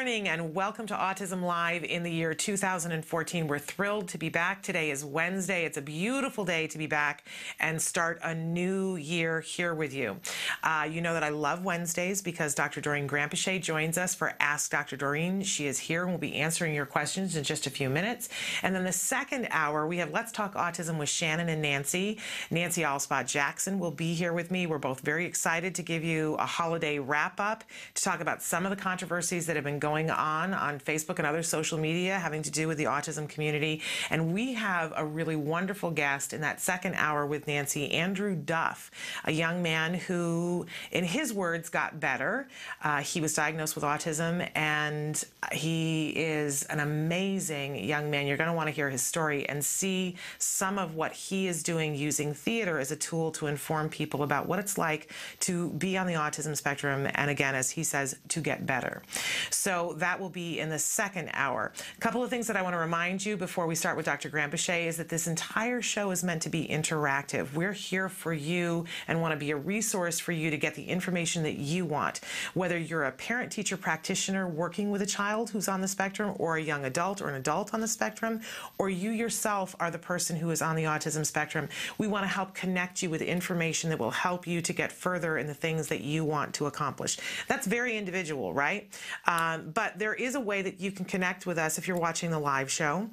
And welcome to Autism Live in the year 2014. We're thrilled to be back. Today is Wednesday. It's a beautiful day to be back and start a new year here with you. Uh, you know that I love Wednesdays because Dr. Doreen Granpeesheh joins us for Ask Dr. Doreen. She is here and will be answering your questions in just a few minutes. And then the second hour, we have Let's Talk Autism with Shannon and Nancy. Nancy Alspaugh Jackson will be here with me. We're both very excited to give you a holiday wrap up to talk about some of the controversies that have been going going on on Facebook and other social media having to do with the autism community. And we have a really wonderful guest in that second hour with Nancy, Andrew Duff, a young man who, in his words, got better. Uh, he was diagnosed with autism and he is an amazing young man. You're going to want to hear his story and see some of what he is doing using theater as a tool to inform people about what it's like to be on the autism spectrum and again as he says to get better so that will be in the second hour. A couple of things that I want to remind you before we start with Dr. Granpeesheh is that this entire show is meant to be interactive. We're here for you and want to be a resource for you to get the information that you want. Whether you're a parent teacher practitioner working with a child who's on the spectrum or a young adult or an adult on the spectrum, or you yourself are the person who is on the autism spectrum, we want to help connect you with information that will help you to get further in the things that you want to accomplish. That's very individual, right? Um, but there is a way that you can connect with us if you're watching the live show.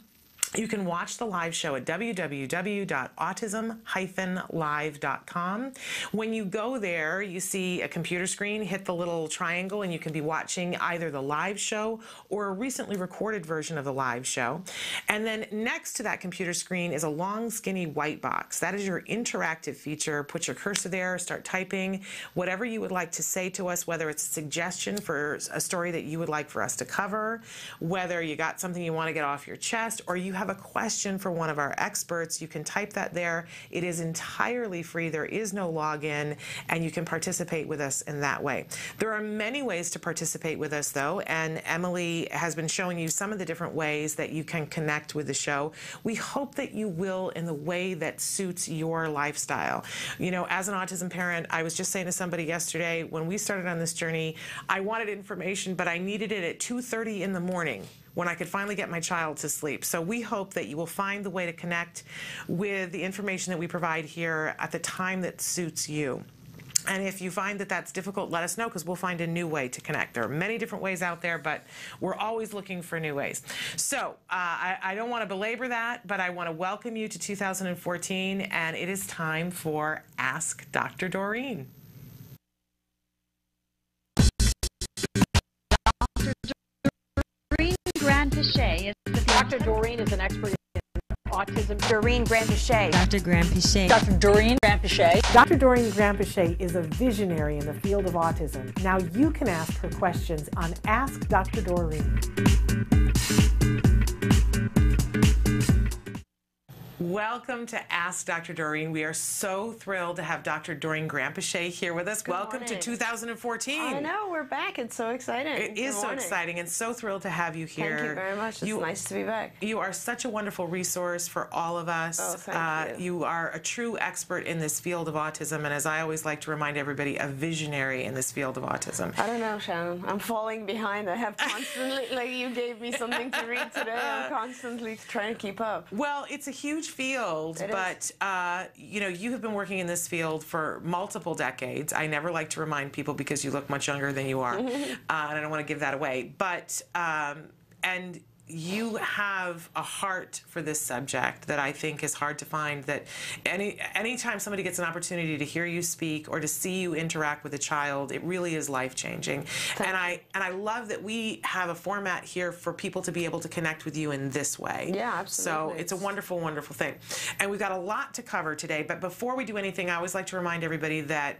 You can watch the live show at www.autism-live.com. When you go there, you see a computer screen, hit the little triangle, and you can be watching either the live show or a recently recorded version of the live show. And then next to that computer screen is a long, skinny white box. That is your interactive feature. Put your cursor there, start typing whatever you would like to say to us, whether it's a suggestion for a story that you would like for us to cover, whether you got something you want to get off your chest, or you have a question for one of our experts, you can type that there. It is entirely free. There is no login, and you can participate with us in that way. There are many ways to participate with us, though, and Emily has been showing you some of the different ways that you can connect with the show. We hope that you will in the way that suits your lifestyle. You know, as an autism parent, I was just saying to somebody yesterday, when we started on this journey, I wanted information, but I needed it at 2.30 in the morning when I could finally get my child to sleep. So we hope that you will find the way to connect with the information that we provide here at the time that suits you. And if you find that that's difficult, let us know because we'll find a new way to connect. There are many different ways out there, but we're always looking for new ways. So uh, I, I, don't want to belabor that, but I want to welcome you to 2014, and it is time for Ask Dr. Doreen. Granpeesheh is Dr. Doreen is an expert in autism. Doreen Granpeesheh. Dr. Granpeesheh. Dr. Doreen Granpeesheh. Dr. Doreen Granpeesheh is a visionary in the field of autism. Now you can ask her questions on Ask Dr. Doreen. Welcome to Ask Dr. Doreen. We are so thrilled to have Dr. Doreen Granpeesheh here with us. Good Welcome morning. to 2014. I know, we're back. It's so exciting. It Good is so exciting and so thrilled to have you here. Thank you very much. It's You- nice to be back. You are such a wonderful resource for all of us. Oh, thank uh, you. you are a true expert in this field of autism, and as I always like to remind everybody, a visionary in this field of autism. I don't know, Shannon. I'm falling behind. I have constantly, like you gave me something to read today. I'm constantly trying to keep up. Well, it's a huge field, It but uh, you know you have been working in this field for multiple decades. I never like to remind people because you look much younger than you are, uh, and I don't want to give that away. But um, and you have a heart for this subject that I think is hard to find. That any anytime somebody gets an opportunity to hear you speak or to see you interact with a child, it really is life changing. And I and I love that we have a format here for people to be able to connect with you in this way. Yeah, absolutely. So it's a wonderful, wonderful thing. And we've got a lot to cover today. But before we do anything, I always like to remind everybody that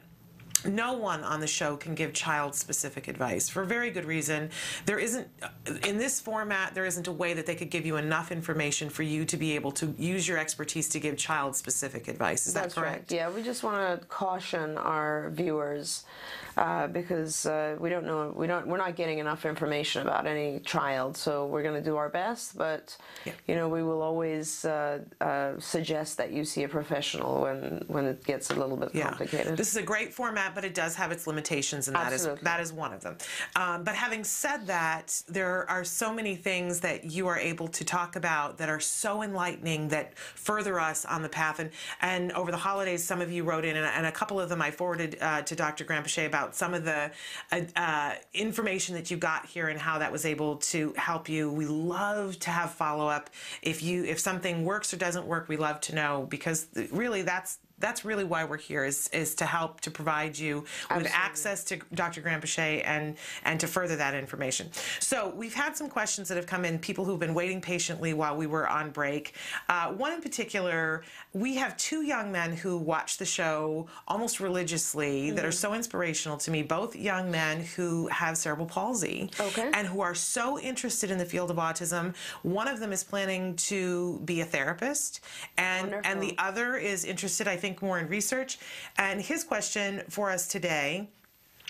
no one on the show can give child specific advice for a very good reason. There isn't, in this format, there isn't a way that they could give you enough information for you to be able to use your expertise to give child specific advice. Is That's that correct? right. Yeah, we just want to caution our viewers uh, because uh, we don't know, we don't, we're not getting enough information about any child, so we're going to do our best. But Yeah. you know, we will always uh, uh, suggest that you see a professional when when it gets a little bit complicated. This is a great format, but it does have its limitations, and that is Absolutely. that is one of them. Um, but having said that, there are so many things that you are able to talk about that are so enlightening that further us on the path. And and over the holidays, some of you wrote in, and, and a couple of them I forwarded uh, to Dr. Granpeesheh about some of the uh, uh, information that you got here and how that was able to help you. We love to have follow up. If you if something works or doesn't work, we love to know because really that's that's really why we're here is is to help to provide you with access to Dr. Granpeesheh and and to further that information. So we've had some questions that have come in, people who've been waiting patiently while we were on break. Uh, one in particular, we have two young men who watch the show almost religiously that are so inspirational to me. Both young men who have cerebral palsy Okay. and who are so interested in the field of autism. One of them is planning to be a therapist, and and the other is interested, I think, more in research. And his question for us today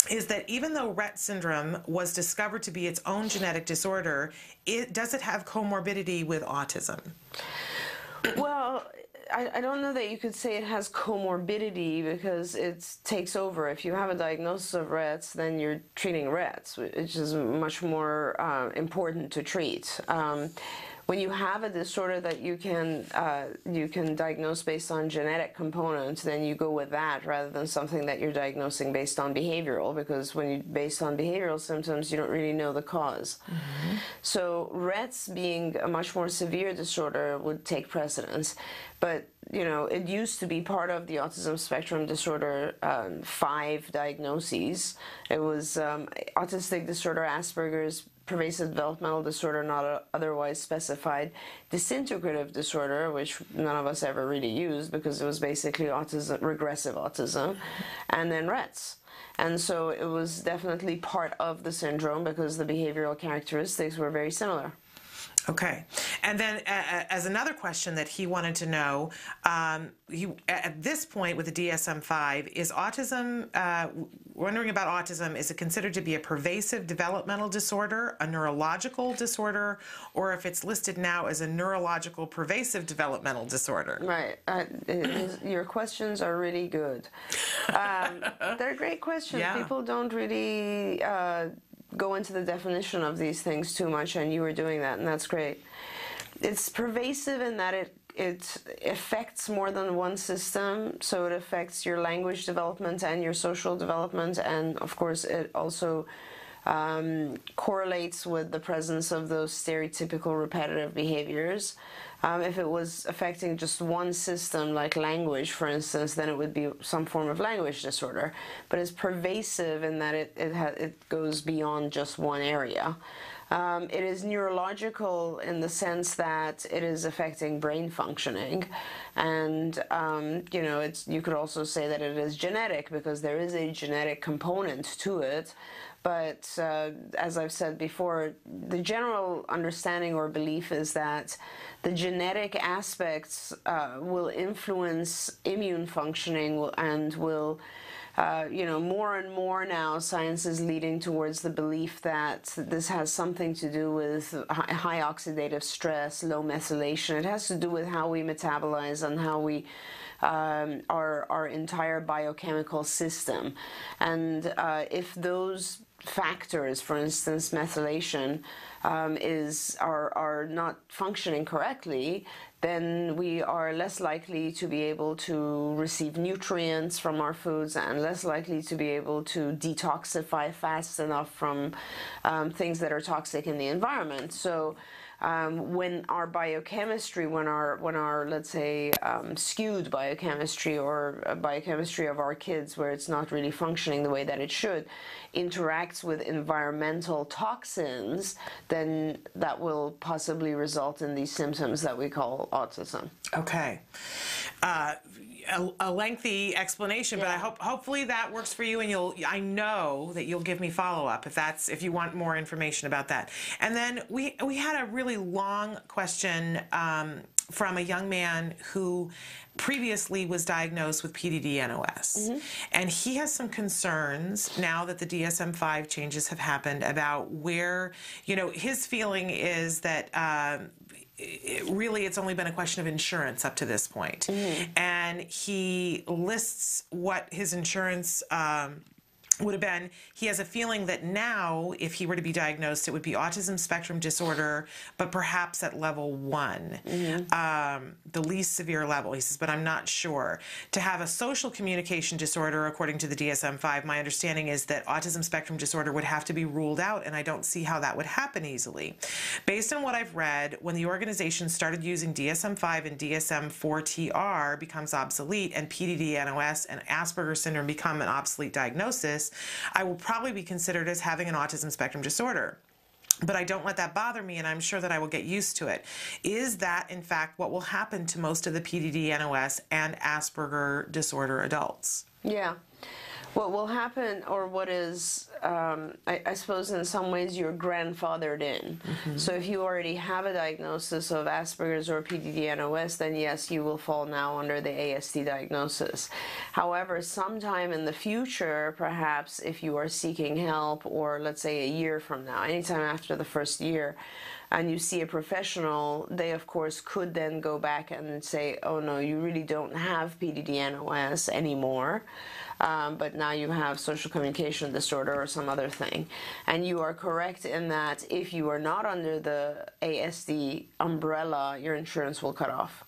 is that even though Rett syndrome was discovered to be its own genetic disorder, it does it have comorbidity with autism? Well, I, I don't know that you could say it has comorbidity because it takes over. If you have a diagnosis of Rett's, then you're treating Rett's, which is much more uh, important to treat. Um, when you have a disorder that you can uh, you can diagnose based on genetic components, then you go with that rather than something that you're diagnosing based on behavioral. Because when you based on behavioral symptoms, you don't really know the because So Rett's being a much more severe disorder would take precedence. But you know, it used to be part of the autism spectrum disorder um, five diagnoses. It was um, autistic disorder, Asperger's, pervasive developmental disorder not uh, otherwise specified, disintegrative disorder, which none of us ever really used because it was basically autism, regressive autism, and then Rett's. And so it was definitely part of the syndrome because the behavioral characteristics were very similar. Okay. And then, uh, as another question that he wanted to know, um, he, at this point with the DSM 5, is autism, uh, wondering about autism, is it considered to be a pervasive developmental disorder, a neurological disorder, or if it's listed now as a neurological pervasive developmental disorder? Right. Uh, is- your questions are really good. Um, they're great questions. Yeah. People don't really uh, go into the definition of these things too much, and you were doing that, and that's great. It's pervasive in that it it affects more than one system, so it affects your language development and your social development, and of course, it also um, correlates with the presence of those stereotypical repetitive behaviors. Um, if it was affecting just one system, like language, for instance, then it would be some form of language disorder. But it's pervasive in that it it, it goes beyond just one area. Um, it is neurological in the sense that it is affecting brain functioning, and um, you know, it's you could also say that it is genetic because there is a genetic component to it. But uh, as I've said before, the general understanding or belief is that the genetic aspects uh, will influence immune functioning and will uh, you know, more and more now, science is leading towards the belief that this has something to do with high oxidative stress, low methylation. It has to do with how we metabolize and how we um, our our entire biochemical system. And uh, if those factors, for instance, methylation, um, is are are not functioning correctly, then we are less likely to be able to receive nutrients from our foods and less likely to be able to detoxify fast enough from um, things that are toxic in the environment. So. Um, when our biochemistry, when our when our let's say um, skewed biochemistry or uh, biochemistry of our kids, where it's not really functioning the way that it should, interacts with environmental toxins, then that will possibly result in these symptoms that we call autism. Okay. Uh, a, a, lengthy explanation, but I hope hopefully that works for you, and you'll. I know that you'll give me follow up if that's if you want more information about that. And then we we had a really long question um, from a young man who previously was diagnosed with PDD NOS. Mm-hmm. And he has some concerns now that the DSM 5 changes have happened about where, you know, his feeling is that. Uh, it really it's only been a question of insurance up to this point. Mm-hmm. And he lists what his insurance um, would have been he has a feeling that now if he were to be diagnosed it would be autism spectrum disorder but perhaps at level one. Mm-hmm. um, the least severe level he says but i'm not sure. To have a social communication disorder according to the dsm-5 my understanding is that autism spectrum disorder would have to be ruled out and i don't see how that would happen easily. Based on what i've read when the organization started using dsm-5 and dsm-4tr becomes obsolete and pdd nos and asperger's syndrome become an obsolete diagnosis I will probably be considered as having an autism spectrum disorder but I don't let that bother me, and I'm sure that I will get used to it. Is that, in fact, what will happen to most of the PDD, NOS, and Asperger disorder adults? Yeah. What will happen, or what is, um, I, I, suppose in some ways you're grandfathered in. Mm-hmm. So if you already have a diagnosis of Asperger's or PDD-NOS, then yes, you will fall now under the ASD diagnosis. However, sometime in the future, perhaps if you are seeking help, or let's say a year from now, anytime after the first year, and you see a professional, they of course could then go back and say, oh no, you really don't have PDD-NOS anymore um, but now you have social communication disorder or some other thing. And you are correct in that if you are not under the ASD umbrella, your insurance will cut off.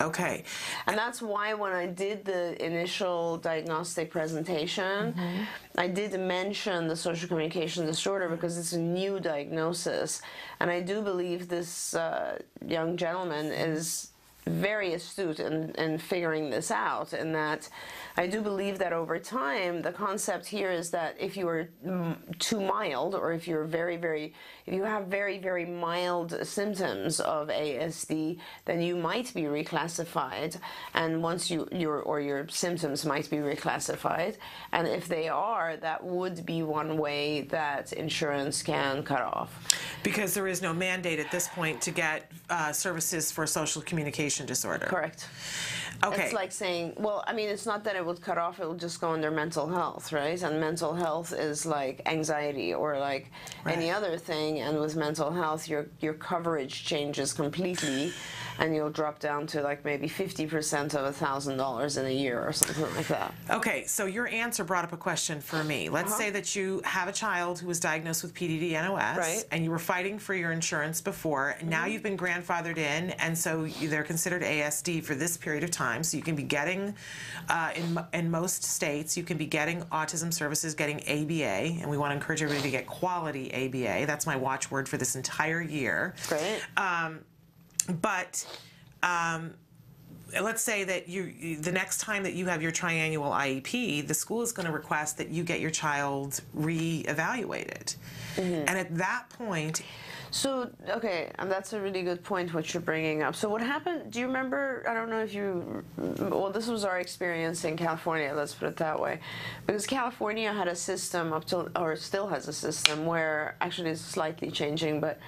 Okay. And that's why when I did the initial diagnostic presentation, mm-hmm. I did mention the social communication disorder because it's a new diagnosis. And I do believe this uh, young gentleman is very astute in, in figuring this out, and that I do believe that over time, the concept here is that if you are too mild, or if you're very, very, if you have very, very mild symptoms of ASD, then you might be reclassified, and once you your or your symptoms might be reclassified, and if they are, that would be one way that insurance can cut off. Because there is no mandate at this point to get uh, services for social communication disorder. Correct. Okay. It's like saying, well, I mean, it's not that it would cut off, it will just go under mental health, right? And mental health is like anxiety or like right. any other thing. And with mental health, your, your coverage changes completely and you'll drop down to like maybe 50% of $1,000 in a year or something like that. Okay, so your answer brought up a question for me. Let's uh-huh. say that you have a child who was diagnosed with PDD NOS right. and you were fighting for your insurance before. Now you've been grandfathered in, and so they're considered ASD for this period of time. So you can be getting, uh, in, in most states, you can be getting autism services, getting ABA, and we want to encourage everybody to get quality ABA. That's my watchword for this entire year. Great. Um, but um, let's say that you the next time that you have your triennial IEP, the school is going to request that you get your child reevaluated, mm-hmm. and at that point. So okay, um, that's a really good point what you're bringing up. So what happened? Do you remember? I don't know if you. Well, this was our experience in California. Let's put it that way, because California had a system up till, or still has a system where actually it's slightly changing, but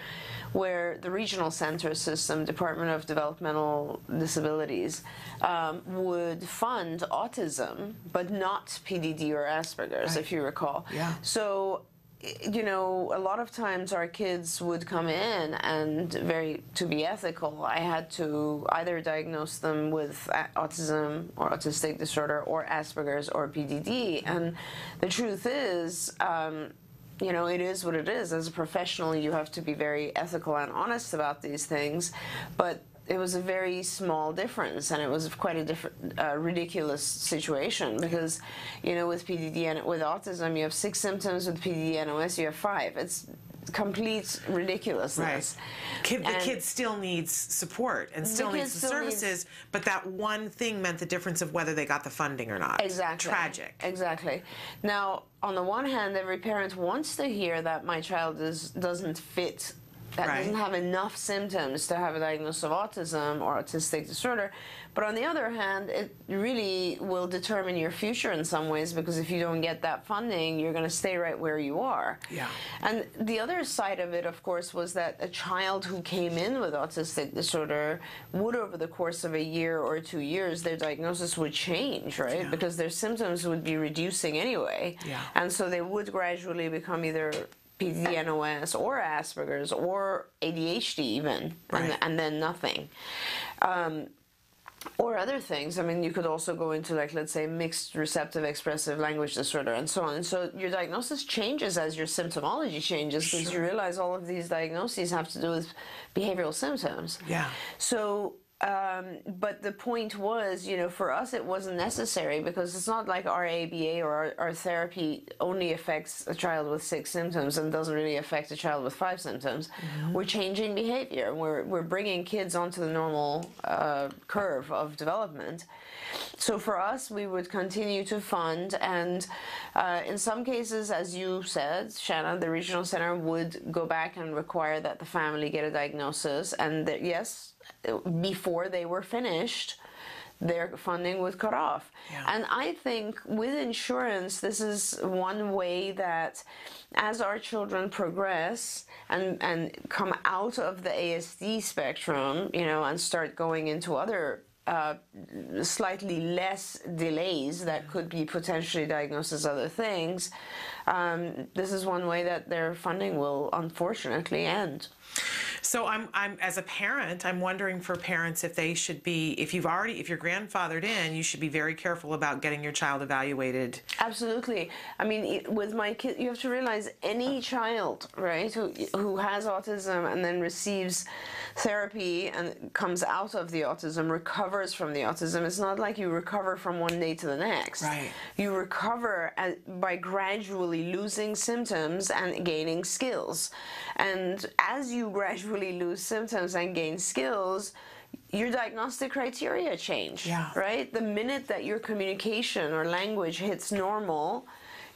where the regional center system, Department of Developmental Disabilities, um, would fund autism, but not PDD or Asperger's, right. if you recall. Yeah. So you know, a lot of times our kids would come in, and very to be ethical, I had to either diagnose them with autism or autistic disorder, or Asperger's or PDD. And the truth is, um, you know, it is what it is. As a professional, you have to be very ethical and honest about these things. But it was a very small difference, and it was quite a different, uh, ridiculous situation because, you know, with PDD and with autism, you have six symptoms. With PDD NOS, you have five. It's complete ridiculousness. Kid, the kid still needs support and still needs the still needs- services, but that one thing meant the difference of whether they got the funding or not. Exactly. Tragic. Exactly. Now, on the one hand, every parent wants to hear that my child is doesn't fit, that Right. doesn't have enough symptoms to have a diagnosis of autism or autistic disorder. But on the other hand, it really will determine your future in some ways because if you don't get that funding, you're going to stay right where you are. Yeah. And the other side of it, of course, was that a child who came in with autistic disorder would, over the course of a year or two years, their diagnosis would change, right? Yeah. Because their symptoms would be reducing anyway. Yeah. And so they would gradually become either PDNOS or Asperger's or ADHD even, Right. and, and then nothing. Um, or other things. I mean, you could also go into like, let's say, mixed receptive expressive language disorder and so on. And so your diagnosis changes as your symptomology changes because you realize all of these diagnoses have to do with behavioral symptoms. Yeah. So, um, but the point was, you know, for us it wasn't necessary because it's not like our ABA or our, our therapy only affects a child with six symptoms and doesn't really affect a child with five symptoms. We're changing behavior. We're we're bringing kids onto the normal uh, curve of development. So for us, we would continue to fund, and uh, in some cases, as you said, Shannon, the regional center would go back and require that the family get a diagnosis, and that yes, before they were finished, their funding was cut off. Yeah. And I think with insurance, this is one way that as our children progress and, and come out of the ASD spectrum, you know, and start going into other uh, slightly less delays that could be potentially diagnosed as other things, um, this is one way that their funding will unfortunately end. So I'm, I'm as a parent, I'm wondering for parents if they should be, if you've already, if you're grandfathered in, you should be very careful about getting your child evaluated. Absolutely. I mean, with my kid, you have to realize any child, right, who who has autism and then receives therapy and comes out of the autism, recovers from the autism. It's not like you recover from one day to the next. Right. You recover as, by gradually losing symptoms and gaining skills. And as you gradually lose symptoms and gain skills, your diagnostic criteria change. Yeah. Right? The minute that your communication or language hits normal,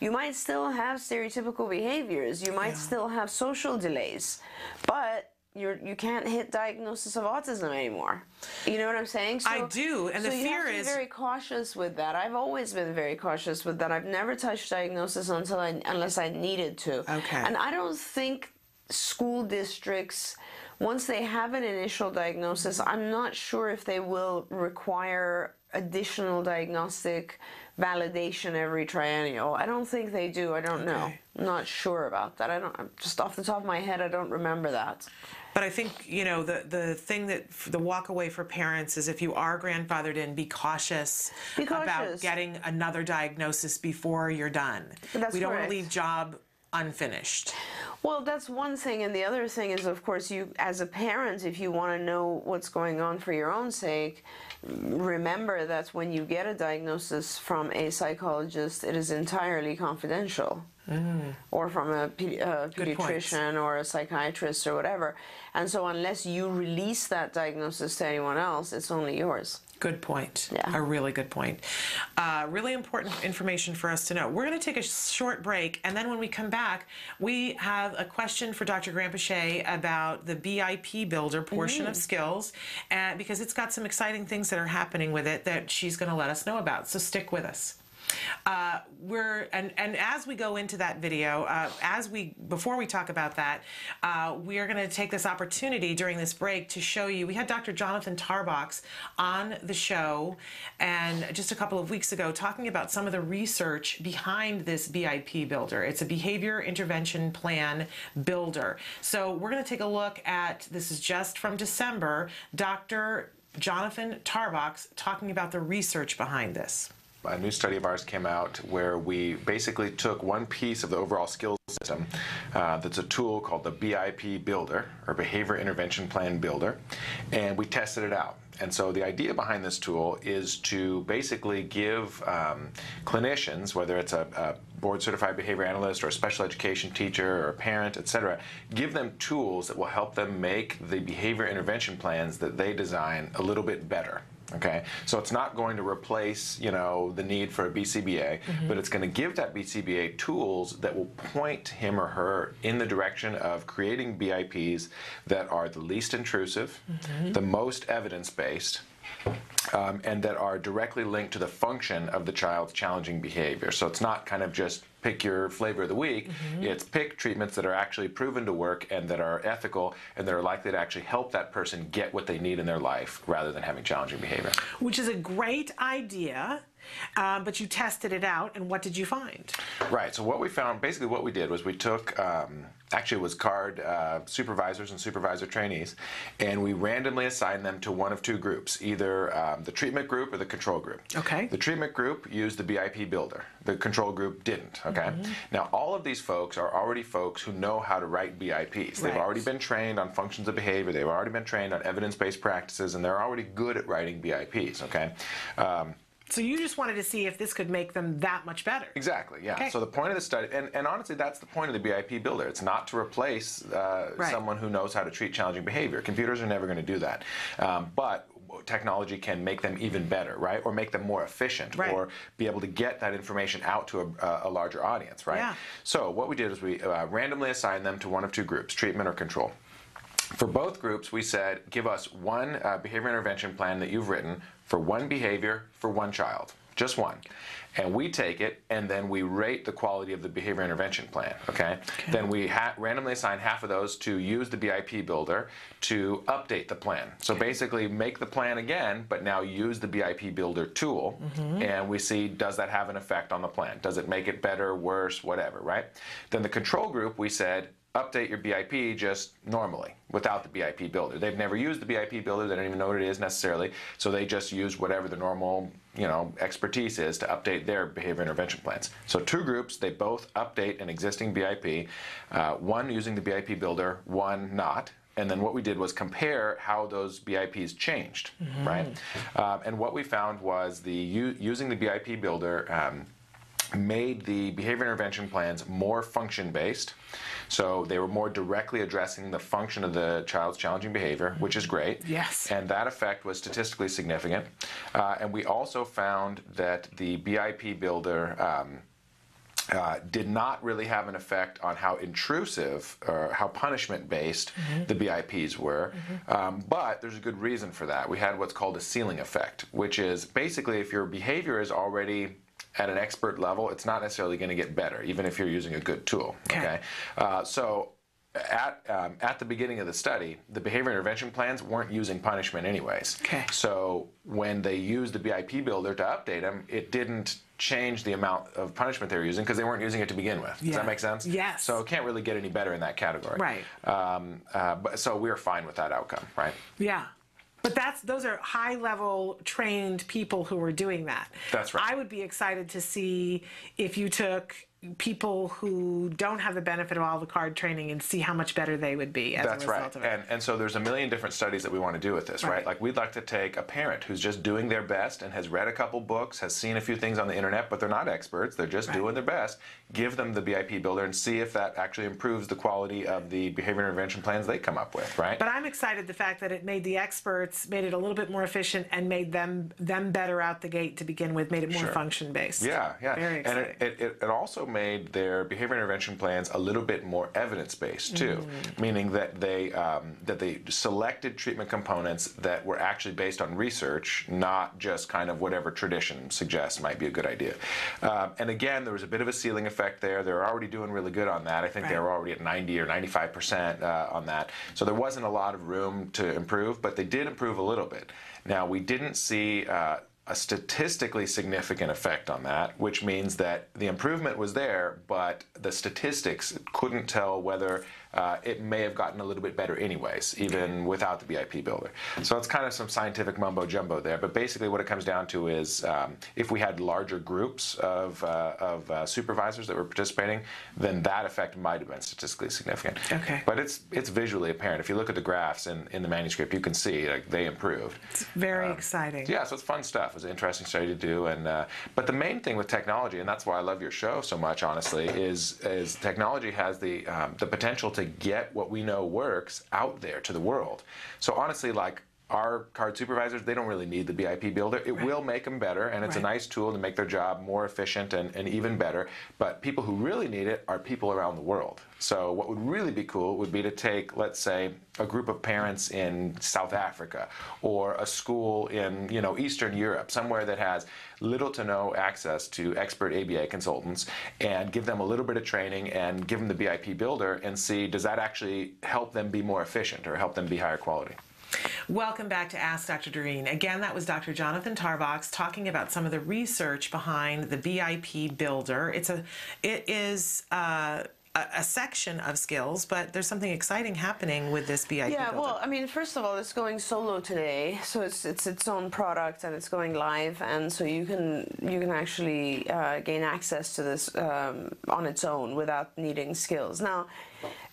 you might still have stereotypical behaviors. You might Yeah. still have social delays. But you're, you can't hit diagnosis of autism anymore. You know what I'm saying? So, I do, and so the you fear have to is- be very cautious with that. I've always been very cautious with that. I've never touched diagnosis until I, unless I needed to. Okay. And I don't think school districts, once they have an initial diagnosis, I'm not sure if they will require additional diagnostic validation every triennial. I don't think they do. I don't know. I'm not sure about that. I don't. Just off the top of my head, I don't remember that. But I think you know the the thing that the walk away for parents is if you are grandfathered in, be cautious, Be about getting another diagnosis before you're done. That's we don't want to leave job unfinished. Well, that's one thing, and the other thing is, of course, you as a parent, if you want to know what's going on for your own sake, remember that when you get a diagnosis from a psychologist, it is entirely confidential. Or from a pedi- uh, Mm. Pediatrician or a psychiatrist or whatever. And so, unless you release that diagnosis to anyone else, it's only yours. Good point. Yeah. A really good point. Uh, really important information for us to know. We're going to take a short break, and then when we come back, we have a question for Dr. Granpeesheh about the BIP Builder portion Mm. of skills, and because it's got some exciting things that are happening with it that she's going to let us know about. So stick with us. Uh, we're and and as we go into that video, uh, as we before we talk about that, uh, we are going to take this opportunity during this break to show you. We had Dr. Jonathan Tarbox on the show, and just a couple of weeks ago, talking about some of the research behind this BIP builder. It's a behavior intervention plan builder. So we're going to take a look at this is just from December. Dr. Jonathan Tarbox talking about the research behind this. A new study of ours came out where we basically took one piece of the overall skills system uh, that's a tool called the BIP Builder or Behavior Intervention Plan Builder, and we tested it out. And so the idea behind this tool is to basically give um, clinicians, whether it's a, a board certified behavior analyst or a special education teacher or a parent, et cetera, give them tools that will help them make the behavior intervention plans that they design a little bit better. Okay, so it's not going to replace, you know, the need for a BCBA, mm-hmm. but it's going to give that BCBA tools that will point him or her in the direction of creating BIPs that are the least intrusive, mm-hmm. the most evidence-based, um, and that are directly linked to the function of the child's challenging behavior. So it's not kind of just pick your flavor of the week. Mm-hmm. It's pick treatments that are actually proven to work and that are ethical and that are likely to actually help that person get what they need in their life rather than having challenging behavior. Which is a great idea. Um, but you tested it out, and what did you find? Right. So what we found, basically, what we did was we took um, actually it was CARD uh, supervisors and supervisor trainees, and we randomly assigned them to one of two groups, either um, the treatment group or the control group. Okay. The treatment group used the BIP builder. The control group didn't. Okay. Mm-hmm. Now all of these folks are already folks who know how to write BIPs. Right. They've already been trained on functions of behavior. They've already been trained on evidence-based practices, and they're already good at writing BIPs. Okay. Um, so you just wanted to see if this could make them that much better. Exactly. Yeah. Okay. So the point of the study, and, and honestly, that's the point of the BIP builder. It's not to replace uh, right. someone who knows how to treat challenging behavior. Computers are never going to do that. Um, but technology can make them even better, right? Or make them more efficient, right. or be able to get that information out to a, a larger audience, right? Yeah. So what we did is we uh, randomly assigned them to one of two groups, treatment or control. For both groups, we said, give us one uh, behavior intervention plan that you've written for one behavior for one child, just one. And we take it and then we rate the quality of the behavior intervention plan. Okay. okay. Then we ha- randomly assign half of those to use the BIP builder to update the plan. So okay. basically, make the plan again, but now use the BIP builder tool, mm-hmm. and we see does that have an effect on the plan? Does it make it better, worse, whatever, right? Then the control group, we said update your BIP just normally without the BIP builder. They've never used the BIP builder, they don't even know what it is necessarily, so they just use whatever the normal you know, expertise is to update their behavior intervention plans. So two groups, they both update an existing BIP, uh, one using the BIP builder, one not. And then what we did was compare how those BIPs changed, mm-hmm. right? Um, and what we found was the using the BIP builder um, made the behavior intervention plans more function based. So they were more directly addressing the function of the child's challenging behavior, which is great. Yes. And that effect was statistically significant. Uh, and we also found that the BIP builder. Um, uh, did not really have an effect on how intrusive or how punishment based mm-hmm. the BIPs were. Mm-hmm. Um, but there's a good reason for that. We had what's called a ceiling effect, which is basically if your behavior is already at an expert level, it's not necessarily going to get better, even if you're using a good tool. Okay. okay? Uh, so at um, at the beginning of the study, the behavior intervention plans weren't using punishment anyways. Okay. So when they used the BIP builder to update them, it didn't change the amount of punishment they were using because they weren't using it to begin with. Does that make sense? Yes. So it can't really get any better in that category. Right. Um, uh, but so we are fine with that outcome, right? Yeah. But that's those are high level trained people who are doing that. That's right. I would be excited to see if you took people who don't have the benefit of all the CARD training and see how much better they would be as That's a result right. of it. And, and so there's a million different studies that we want to do with this, right. right? Like we'd like to take a parent who's just doing their best and has read a couple books, has seen a few things on the internet, but they're not experts. They're just right. doing their best. Give them the BIP builder and see if that actually improves the quality of the behavior intervention plans they come up with, right? But I'm excited the fact that it made the experts, made it a little bit more efficient and made them them better out the gate to begin with, made it more sure. function based. Yeah, yeah. Very exciting. And it, it, it also made their behavior intervention plans a little bit more evidence-based too, mm. meaning that they um, that they selected treatment components that were actually based on research, not just kind of whatever tradition suggests might be a good idea. Um, and again, there was a bit of a ceiling effect there. They're already doing really good on that. I think right. they were already at 90 or 95 percent uh, on that. So there wasn't a lot of room to improve, but they did improve a little bit. Now we didn't see. Uh, a statistically significant effect on that, which means that the improvement was there, but the statistics couldn't tell whether uh, it may have gotten a little bit better anyways, even without the BIP builder. So it's kind of some scientific mumbo jumbo there. But basically, what it comes down to is um, if we had larger groups of, uh, of uh, supervisors that were participating, then that effect might have been statistically significant. Okay. But it's it's visually apparent. If you look at the graphs in, in the manuscript, you can see like they improved. It's very exciting. Yeah, so it's fun stuff. It's an interesting study to do, and uh, but the main thing with technology, and that's why I love your show so much, honestly, is is technology has the um, the potential to get what we know works out there to the world. So honestly, like our CARD supervisors, they don't really need the BIP builder. It will make them better, and it's a nice tool to make their job more efficient and, and even better. But people who really need it are people around the world. So what would really be cool would be to take, let's say, a group of parents in South Africa or a school in you know Eastern Europe, somewhere that has little to no access to expert ABA consultants, and give them a little bit of training and give them the BIP builder and see does that actually help them be more efficient or help them be higher quality. Welcome back to Ask Dr. Doreen. Again, that was Dr. Jonathan Tarbox talking about some of the research behind the BIP Builder. It's a, it is uh, a, a section of skills, but there's something exciting happening with this BIP Yeah, Builder. well, I mean, first of all, it's going solo today, so it's it's its own product and it's going live, and so you can you can actually uh, gain access to this um, on its own without needing skills. Now,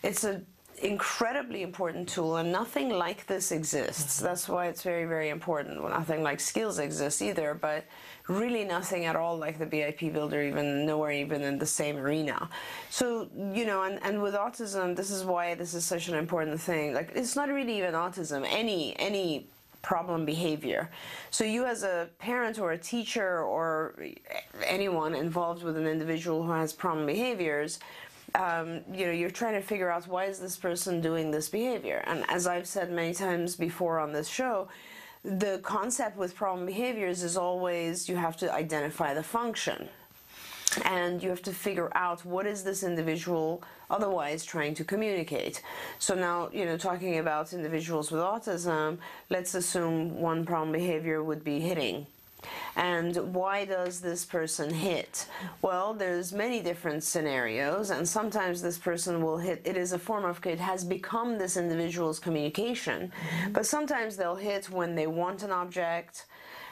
it's a incredibly important tool and nothing like this exists that's why it's very very important well, nothing like skills exists either but really nothing at all like the bip builder even nowhere even in the same arena so you know and, and with autism this is why this is such an important thing like it's not really even autism any any problem behavior. So you as a parent or a teacher or anyone involved with an individual who has problem behaviors, um, you know, you're trying to figure out why is this person doing this behavior. And as I've said many times before on this show, the concept with problem behaviors is always you have to identify the function. And you have to figure out what is this individual otherwise trying to communicate. So now you know talking about individuals with autism let's assume one problem behavior would be hitting and why does this person hit well there's many different scenarios and sometimes this person will hit it is a form of it has become this individual's communication but sometimes they'll hit when they want an object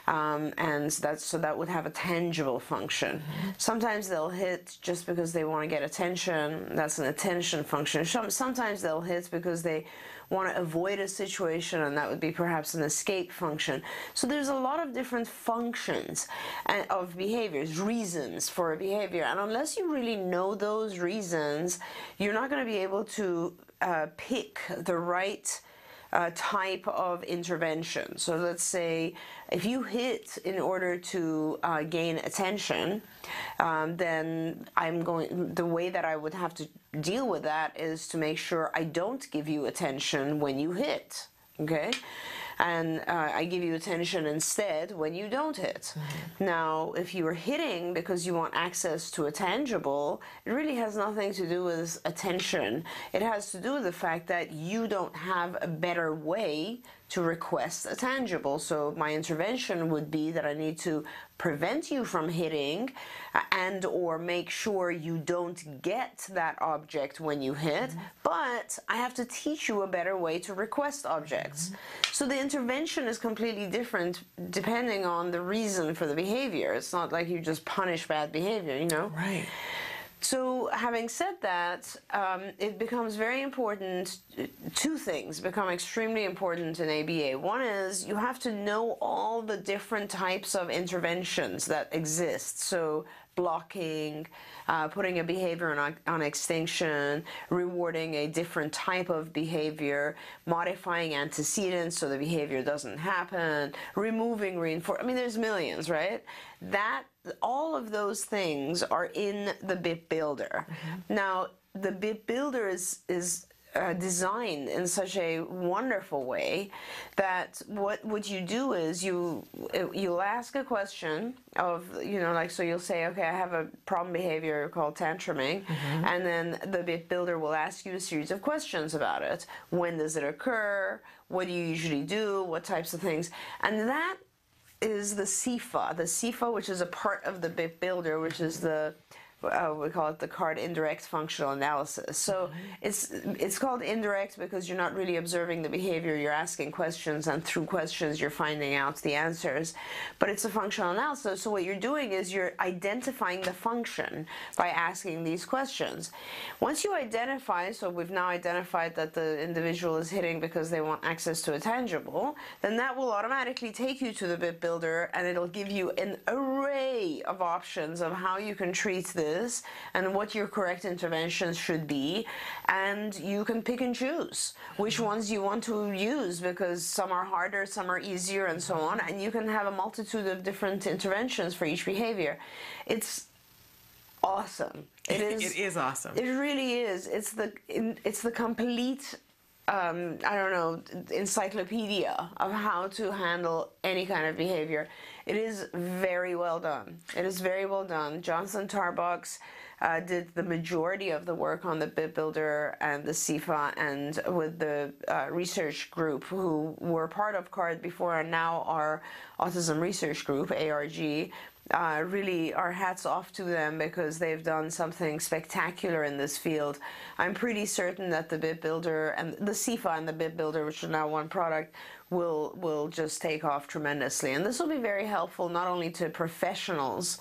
um, and that's so that would have a tangible function. Sometimes they'll hit just because they want to get attention. That's an attention function. Sometimes they'll hit because they want to avoid a situation, and that would be perhaps an escape function. So there's a lot of different functions and of behaviors, reasons for a behavior, and unless you really know those reasons, you're not going to be able to uh, pick the right uh, type of intervention. So let's say if you hit in order to uh, gain attention, um, then I'm going. The way that I would have to deal with that is to make sure I don't give you attention when you hit. Okay. And uh, I give you attention instead when you don't hit. Now, if you are hitting because you want access to a tangible, it really has nothing to do with attention. It has to do with the fact that you don't have a better way to request a tangible. So my intervention would be that I need to prevent you from hitting uh, and or make sure you don't get that object when you hit, but I have to teach you a better way to request objects. So the intervention is completely different depending on the reason for the behavior. It's not like you just punish bad behavior, you know? Right. So, having said that, um, it becomes very important. Two things become extremely important in ABA. One is you have to know all the different types of interventions that exist. So, blocking, uh, putting a behavior on, on extinction, rewarding a different type of behavior, modifying antecedents so the behavior doesn't happen, removing reinforcement. I mean, there's millions, right? That all of those things are in the BIP builder. Now, the BIP builder is is uh, designed in such a wonderful way that what what you do is you you'll ask a question of you know like so you'll say okay I have a problem behavior called tantruming and then the BIP builder will ask you a series of questions about it. When does it occur? What do you usually do? What types of things? And that is the CIFA, the CIFA, which is a part of the BIP builder which is the uh, we call it the CARD indirect functional analysis. So it's it's called indirect because you're not really observing the behavior. You're asking questions, and through questions, you're finding out the answers. But it's a functional analysis. So what you're doing is you're identifying the function by asking these questions. Once you identify, so we've now identified that the individual is hitting because they want access to a tangible, then that will automatically take you to the BIP builder, and it'll give you an array of options of how you can treat this is and what your correct interventions should be. And you can pick and choose which mm-hmm. ones you want to use because some are harder some are easier and so on. And you can have a multitude of different interventions for each behavior. It's awesome. It is it is awesome. it really is. It's the it's the complete um, I don't know, encyclopedia of how to handle any kind of behavior. It is very well done. It is very well done. Johnson Tarbox uh, did the majority of the work on the BIP Builder and the CIFA and with the uh, research group who were part of CARD before and now are Autism Research Group, ARG, uh, really our hats off to them because they've done something spectacular in this field. I'm pretty certain that the BIP Builder and the CIFA and the BIP Builder, which are now one product, will will just take off tremendously. And this will be very helpful not only to professionals,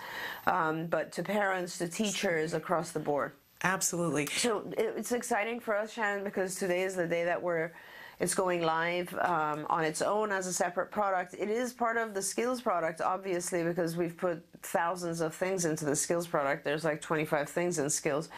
um, but to parents, to teachers across the board. Absolutely. So it's exciting for us, Shannon, because today is the day that we're it's going live um, on its own as a separate product. It is part of the skills product, obviously, because we've put thousands of things into the skills product. There's like 25 things in skills.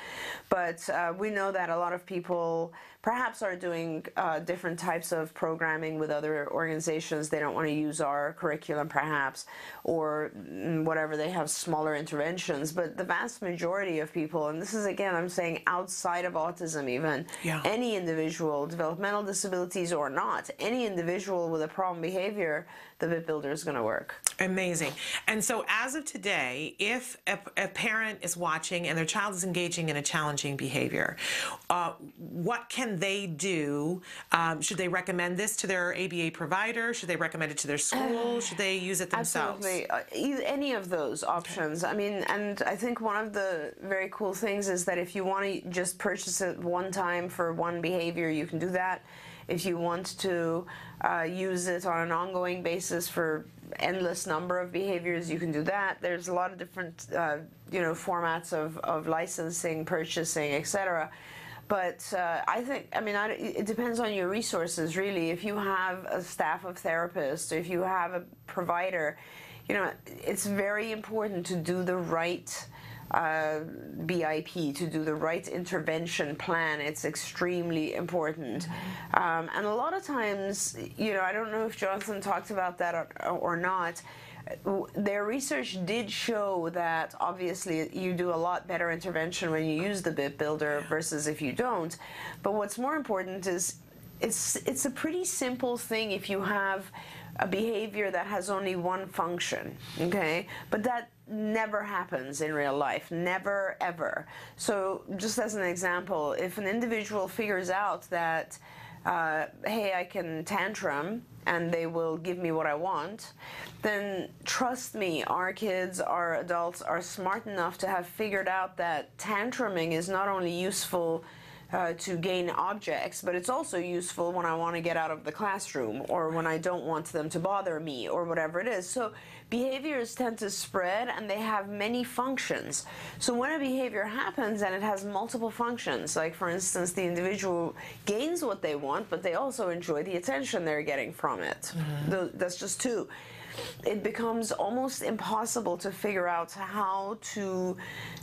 But uh, we know that a lot of people perhaps are doing uh, different types of programming with other organizations. They don't want to use our curriculum, perhaps, or mm, whatever. They have smaller interventions. But the vast majority of people, and this is again, I'm saying outside of autism, even yeah. any individual, developmental disabilities or not, any individual with a problem behavior the BIP Builder is going to work. Amazing. And so, as of today, if a, a, parent is watching and their child is engaging in a challenging behavior, uh, what can they do? Um, should they recommend this to their ABA provider? Should they recommend it to their school? Should they use it themselves? Absolutely. Uh, any of those options. I mean, and I think one of the very cool things is that if you want to just purchase it one time for one behavior, you can do that. If you want to uh, use it on an ongoing basis for endless number of behaviors, you can do that. There's a lot of different, uh, you know, formats of, of licensing, purchasing, etc. But uh, I think, I mean, I, it depends on your resources, really. If you have a staff of therapists, if you have a provider, you know, it's very important to do the right uh, BIP to do the right intervention plan. It's extremely important. Um, and a lot of times, you know, I don't know if Johnson talked about that or, or not their research did show that obviously you do a lot better intervention when you use the BIP builder versus if you don't. But what's more important is it's it's a pretty simple thing if you have a behavior that has only one function, okay? But that never happens in real life, never ever. So, just as an example, if an individual figures out that, uh, hey, I can tantrum and they will give me what I want, then trust me, our kids, our adults are smart enough to have figured out that tantruming is not only useful uh, to gain objects, but it's also useful when I want to get out of the classroom or when I don't want them to bother me or whatever it is. So behaviors tend to spread and they have many functions. So when a behavior happens and it has multiple functions, like for instance, the individual gains what they want, but they also enjoy the attention they're getting from it. Mm-hmm. That's just two it becomes almost impossible to figure out how to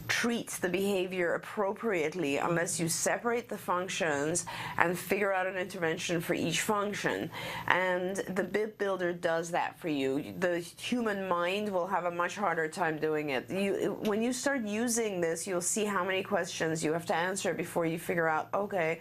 treat the behavior appropriately unless you separate the functions and figure out an intervention for each function. And the BIP Builder does that for you. The human mind will have a much harder time doing it. You, when you start using this, you'll see how many questions you have to answer before you figure out, okay,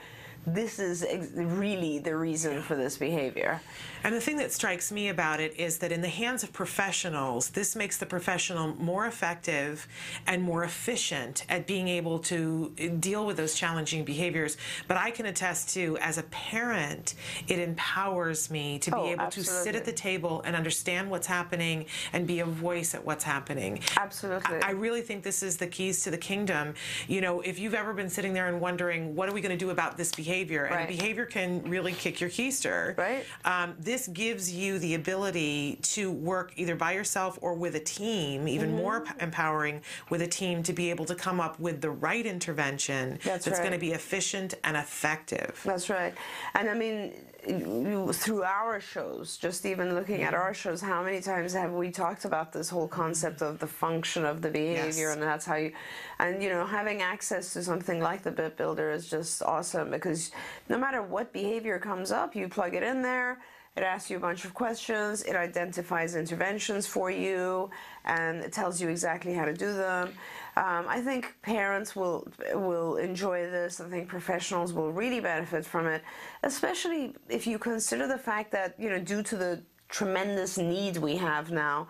this is really the reason for this behavior. And the thing that strikes me about it is that in the hands of professionals, this makes the professional more effective and more efficient at being able to eh, deal with those challenging behaviors. But I can attest to, as a parent, it empowers me to be Oh, able to sit at the table and understand what's happening and be a voice at what's happening. Absolutely. I, I really think this is the keys to the kingdom. You know, if you've ever been sitting there and wondering, what are we going to do about this behavior? And Right. behavior can really kick your keister. Right. Um, this gives you the ability to work either by yourself or with a team, even Mm-hmm. more p- empowering with a team to be able to come up with the right intervention That's going to be efficient and effective. That's right. And I mean, you, through our shows, just even looking at mm-hmm. our shows, how many times have we talked about this whole concept of the function of the behavior, Yes. and that's how you, and you know, having access to something like the BIP Builder is just awesome because no matter what behavior comes up, you plug it in there. It asks you a bunch of questions. It identifies interventions for you, and it tells you exactly how to do them. Um, I think parents will will enjoy this. I think professionals will really benefit from it, especially if you consider the fact that you know, due to the tremendous need we have now,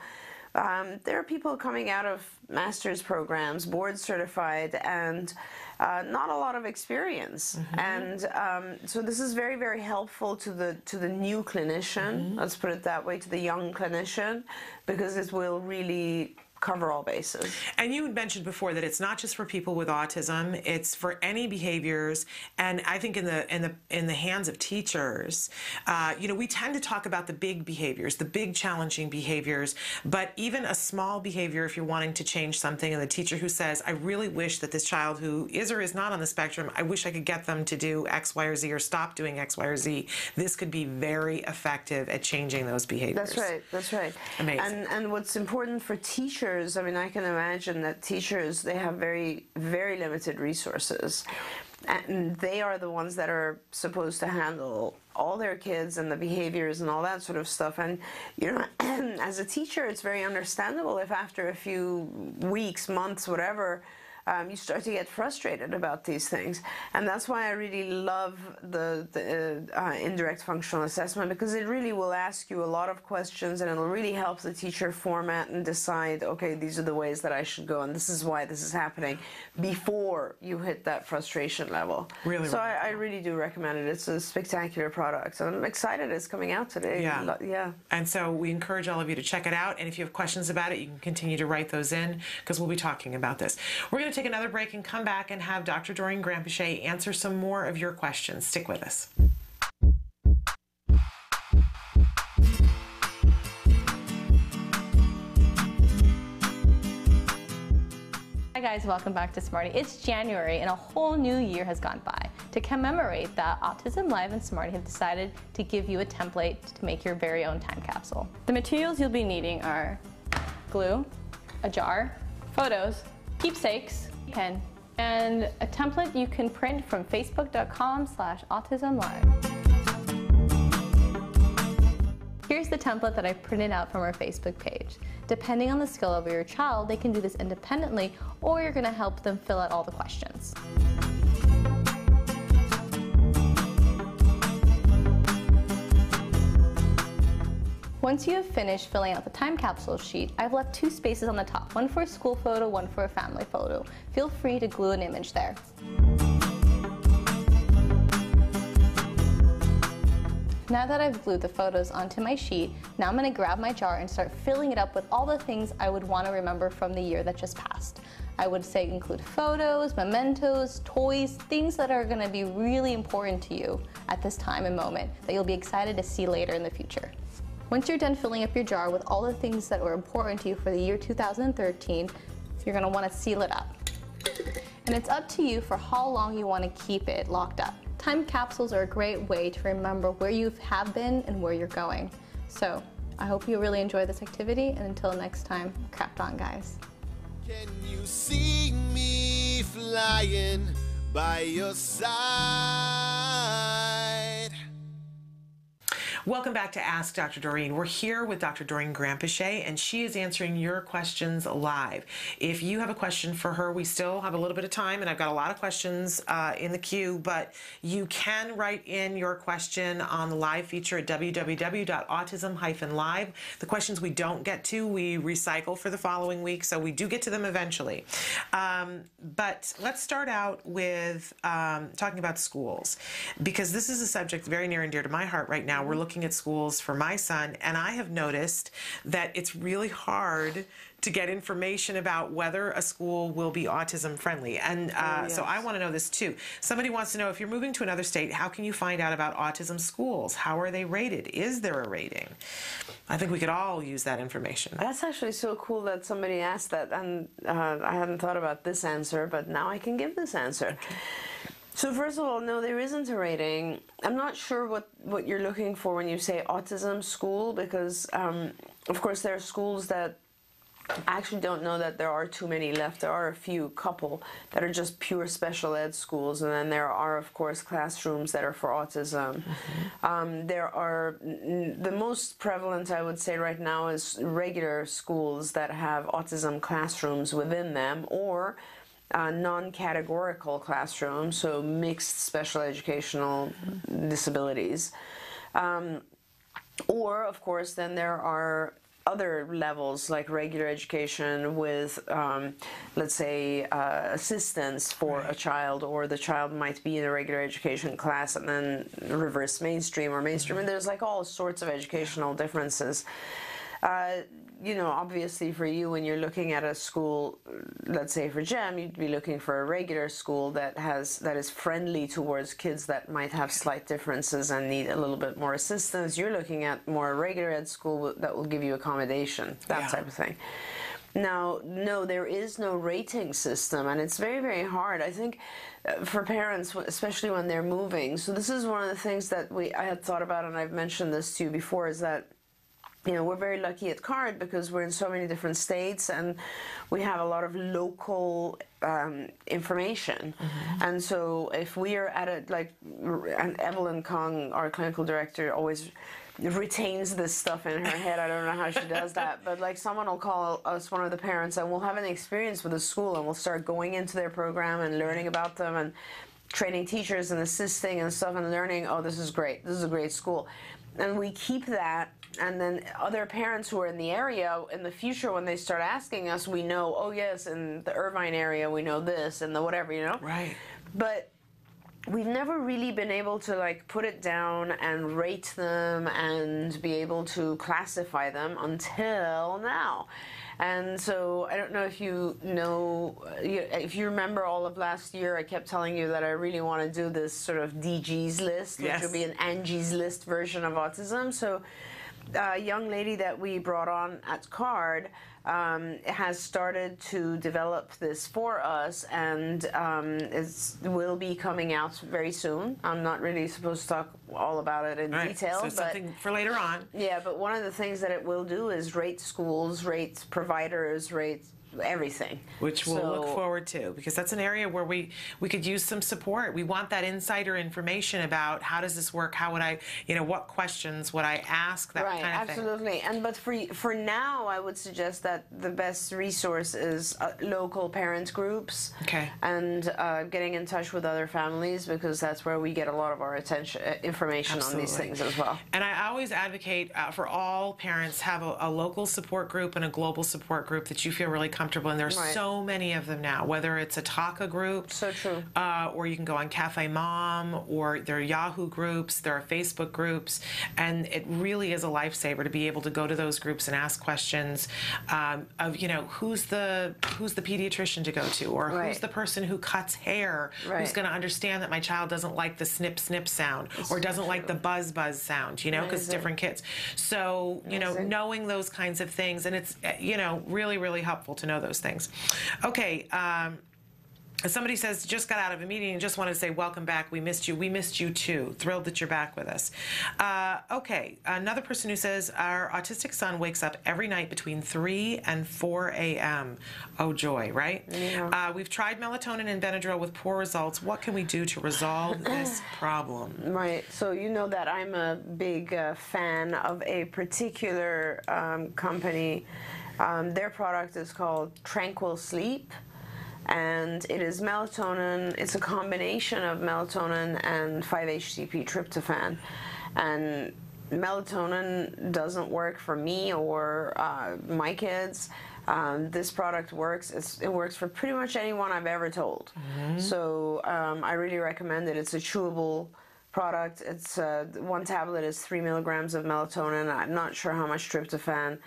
um, there are people coming out of master's programs, board certified, and uh, not a lot of experience. And um, so this is very, very helpful to the to the new clinician. Let's put it that way, to the young clinician, because it will really cover all bases. And you had mentioned before that it's not just for people with autism; it's for any behaviors. And I think in the in the in the hands of teachers, uh, you know, we tend to talk about the big behaviors, the big challenging behaviors. But even a small behavior, if you're wanting to change something, and the teacher who says, "I really wish that this child who is or is not on the spectrum, I wish I could get them to do X, Y, or Z, or stop doing X, Y, or Z," this could be very effective at changing those behaviors. That's right. That's right. Amazing. And and what's important for teachers, I mean, I can imagine that teachers they have very very limited resources, and they are the ones that are supposed to handle all their kids and the behaviors and all that sort of stuff. And you know, as a teacher, it's very understandable if after a few weeks, months, whatever. Um, you start to get frustrated about these things, and that's why I really love the, the uh, uh, indirect functional assessment because it really will ask you a lot of questions, and it'll really help the teacher format and decide, okay, these are the ways that I should go, and this is why this is happening before you hit that frustration level. Really, So I, I really do recommend it. It's a spectacular product, and I'm excited it's coming out today. Yeah. Yeah. And so we encourage all of you to check it out. And if you have questions about it, you can continue to write those in because we'll be talking about this. We're going to take another break and come back and have Dr. Doreen Granpeesheh answer some more of your questions. Stick with us. Hi guys, welcome back to Smarty. It's January and a whole new year has gone by. To commemorate that, Autism Live and Smarty have decided to give you a template to make your very own time capsule. The materials you'll be needing are glue, a jar, photos, keepsakes, pen, and a template you can print from facebook.com slash autismlive. Here's the template that I printed out from our Facebook page. Depending on the skill of your child, they can do this independently or you're gonna help them fill out all the questions. Once you have finished filling out the time capsule sheet, I've left two spaces on the top, one for a school photo, one for a family photo. Feel free to glue an image there. Now that I've glued the photos onto my sheet, now I'm gonna grab my jar and start filling it up with all the things I would wanna remember from the year that just passed. I would say include photos, mementos, toys, things that are gonna be really important to you at this time and moment that you'll be excited to see later in the future. Once you're done filling up your jar with all the things that were important to you for the year 2013, you're gonna wanna seal it up. And it's up to you for how long you want to keep it locked up. Time capsules are a great way to remember where you have been and where you're going. So I hope you really enjoy this activity, and until next time, crapped on, guys. Can you see me flying by your side? Welcome back to Ask Dr. Doreen. We're here with Dr. Doreen Granpeesheh, and she is answering your questions live. If you have a question for her, we still have a little bit of time, and I've got a lot of questions uh, in the queue, but you can write in your question on the live feature at www.autism-live. The questions we don't get to, we recycle for the following week, so we do get to them eventually. Um, but let's start out with um, talking about schools, because this is a subject very near and dear to my heart right now. We're looking at schools for my son, and I have noticed that it's really hard to get information about whether a school will be autism friendly. And uh, so I want to know this too. Somebody wants to know if you're moving to another state, how can you find out about autism schools? How are they rated? Is there a rating? I think we could all use that information. That's actually so cool that somebody asked that, and uh, I hadn't thought about this answer, but now I can give this answer. So first of all, no, there isn't a rating. I'm not sure what, what you're looking for when you say autism school, because um, of course there are schools that I actually don't know that there are too many left. There are a few couple that are just pure special ed schools, and then there are, of course, classrooms that are for autism. Um, there are the most prevalent, I would say, right now is regular schools that have autism classrooms within them, or uh, non-categorical classrooms, so mixed special educational disabilities. Um, or, of course, then there are other levels like regular education with, um, let's say, uh, assistance for a child, or the child might be in a regular education class and then reverse mainstream or mainstream. And there's like all sorts of educational differences. Uh, you know, obviously for you, when you're looking at a school, let's say for Jem, you'd be looking for a regular school that has that is friendly towards kids that might have slight differences and need a little bit more assistance. You're looking at more regular ed school that will give you accommodation, that Yeah. type of thing. Now, no, there is no rating system, and it's very, very hard. I think uh, for parents, especially when they're moving. So this is one of the things that we I had thought about, and I've mentioned this to you before, is that you know, we're very lucky at CARD because we're in so many different states and we have a lot of local um, information. And so if we are at a, like, and Evelyn Kung, our clinical director, always retains this stuff in her head. I don't know how she does that, but like someone will call us one of the parents and we'll have an experience with the school and we'll start going into their program and learning about them and training teachers and assisting and stuff and learning, oh, this is great. This is a great school. And we keep that and then other parents who are in the area in the future when they start asking us we know oh yes in the Irvine area we know this and the whatever you know Right. but we've never really been able to like put it down and rate them and be able to classify them until now and so i don't know if you know uh, if you remember all of last year i kept telling you that i really want to do this sort of dg's list which Yes. will be an angie's list version of autism so a young lady that we brought on at CARD um, has started to develop this for us and um, it will be coming out very soon i'm not really supposed to talk all about it in Right. detail So but something for later on. yeah but one of the things that it will do is rate schools rate providers rate everything which we'll So- look forward to because that's an area where we we could use some support. We want that insider information about how does this work? How would I, you know, what questions would I ask? That right kind of thing. absolutely and but for for now i would suggest that the best resource is uh, local parent groups Okay. and uh, getting in touch with other families because that's where we get a lot of our attention uh, information on these things as well And I always advocate uh, for all parents have a, a local support group and a global support group that you feel really comfortable in. There's Right. so many of them now, whether it's a TACA group, So true. uh, or you can go on Cafe Mom, or there are Yahoo groups, there are Facebook groups, and it really is a lifesaver to be able to go to those groups and ask questions um, of you know who's the who's the pediatrician to go to, or who's the person who cuts hair, who's going to understand that my child doesn't like the snip snip sound or doesn't like the buzz buzz sound, you know, because different kids. So, you know, knowing those kinds of things, and it's, uh, you know, really, really helpful to know those things. Okay. Um, Somebody says, just got out of a meeting and just wanted to say, welcome back. We missed you. We missed you too. Thrilled that you're back with us. Uh, okay, another person who says, our autistic son wakes up every night between 3 and 4 a.m. Oh, joy, right? Yeah. Uh, we've tried melatonin and Benadryl with poor results. What can we do to resolve this problem? Right. So you know that I'm a big uh, fan of a particular um, company. Um, their product is called Tranquil Sleep, and it is melatonin. It's a combination of melatonin and 5-HTP tryptophan, and melatonin doesn't work for me or uh, my kids. Um, this product works. It's, it works for pretty much anyone I've ever told. So um, I really recommend it. It's a chewable product. It's uh, one tablet is three milligrams of melatonin. I'm not sure how much tryptophan,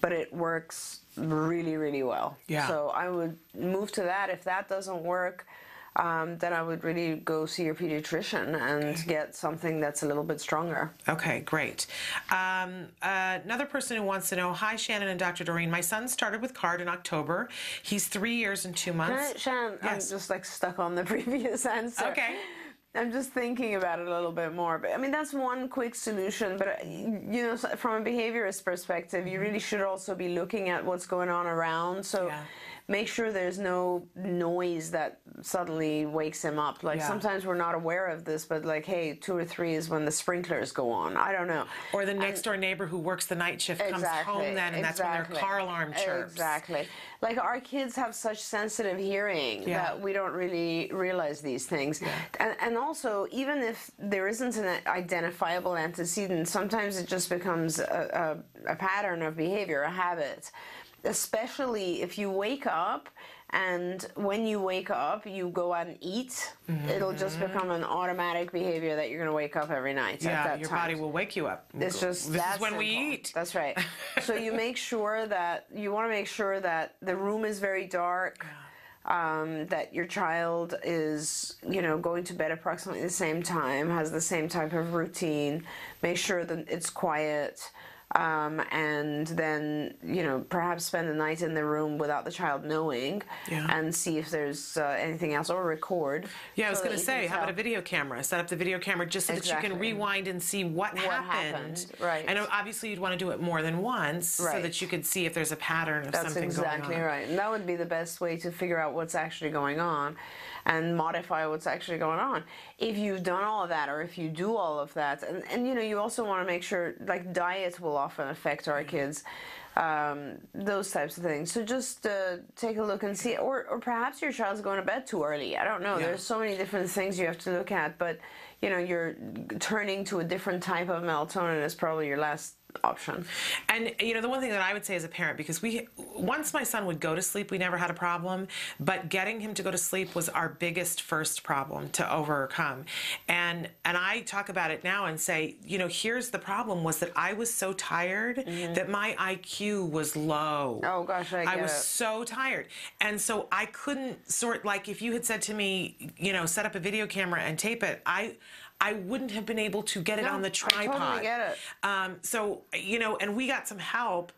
but it works really, really well. Yeah. So I would move to that. If that doesn't work, um, then I would really go see your pediatrician and get something that's a little bit stronger. Okay, great. Um, uh, another person who wants to know Hi, Shannon and Dr. Doreen. My son started with CARD in October. He's three years and two months. I, Shannon, Yes. I'm just like stuck on the previous answer. Okay. I'm just thinking about it a little bit more. But I mean, that's one quick solution. But uh, you know, from a behaviorist perspective, you really should also be looking at what's going on around. So. Yeah. Make sure there's no noise that suddenly wakes him up. Like Yeah. sometimes we're not aware of this, but like, hey, two or three is when the sprinklers go on. I don't know. Or the next door neighbor who works the night shift comes home then, and that's when their car alarm chirps. Exactly. Like our kids have such sensitive hearing Yeah. that we don't really realize these things. And, and also, even if there isn't an identifiable antecedent, sometimes it just becomes a, a, a pattern of behavior, a habit. Especially if you wake up and when you wake up, you go out and eat, it'll just become an automatic behavior that you're going to wake up every night. Yeah, your time. body will wake you up. It's just this is when we eat. That's right. so you make sure that you want to make sure that the room is very dark. Um, that your child is, you know, going to bed approximately the same time, has the same type of routine. Make sure that it's quiet, um, and then you know perhaps spend the night in the room without the child knowing, Yeah. and see if there's uh, anything else or record. Yeah, I was so going to say, how about a video camera? Set up the video camera just so that you can rewind and see what, What happened. happened, right. and obviously you'd want to do it more than once so that you could see if there's a pattern of That's something exactly going on. right. And that would be the best way to figure out what's actually going on and modify what's actually going on. If you've done all of that or if you do all of that, and, and you know, you also want to make sure, like, diet will often affect our kids. Um, those types of things. So just uh, take a look and see, or, or perhaps your child's going to bed too early. I don't know. Yeah. There's so many different things you have to look at, but you know, you're turning to a different type of melatonin is probably your last option. And you know, the one thing that I would say as a parent, because we once my son would go to sleep, we never had a problem, but getting him to go to sleep was our biggest first problem to overcome. And and I talk about it now and say, you know, here's the problem was that I was so tired mm-hmm. that my IQ was low. Oh, gosh, I get was it. so tired. And so I couldn't sort like if you had said to me, you know, set up a video camera and tape it, I I wouldn't have been able to get it No, on the I totally tripod. get it. Um, so you know, and we got some help.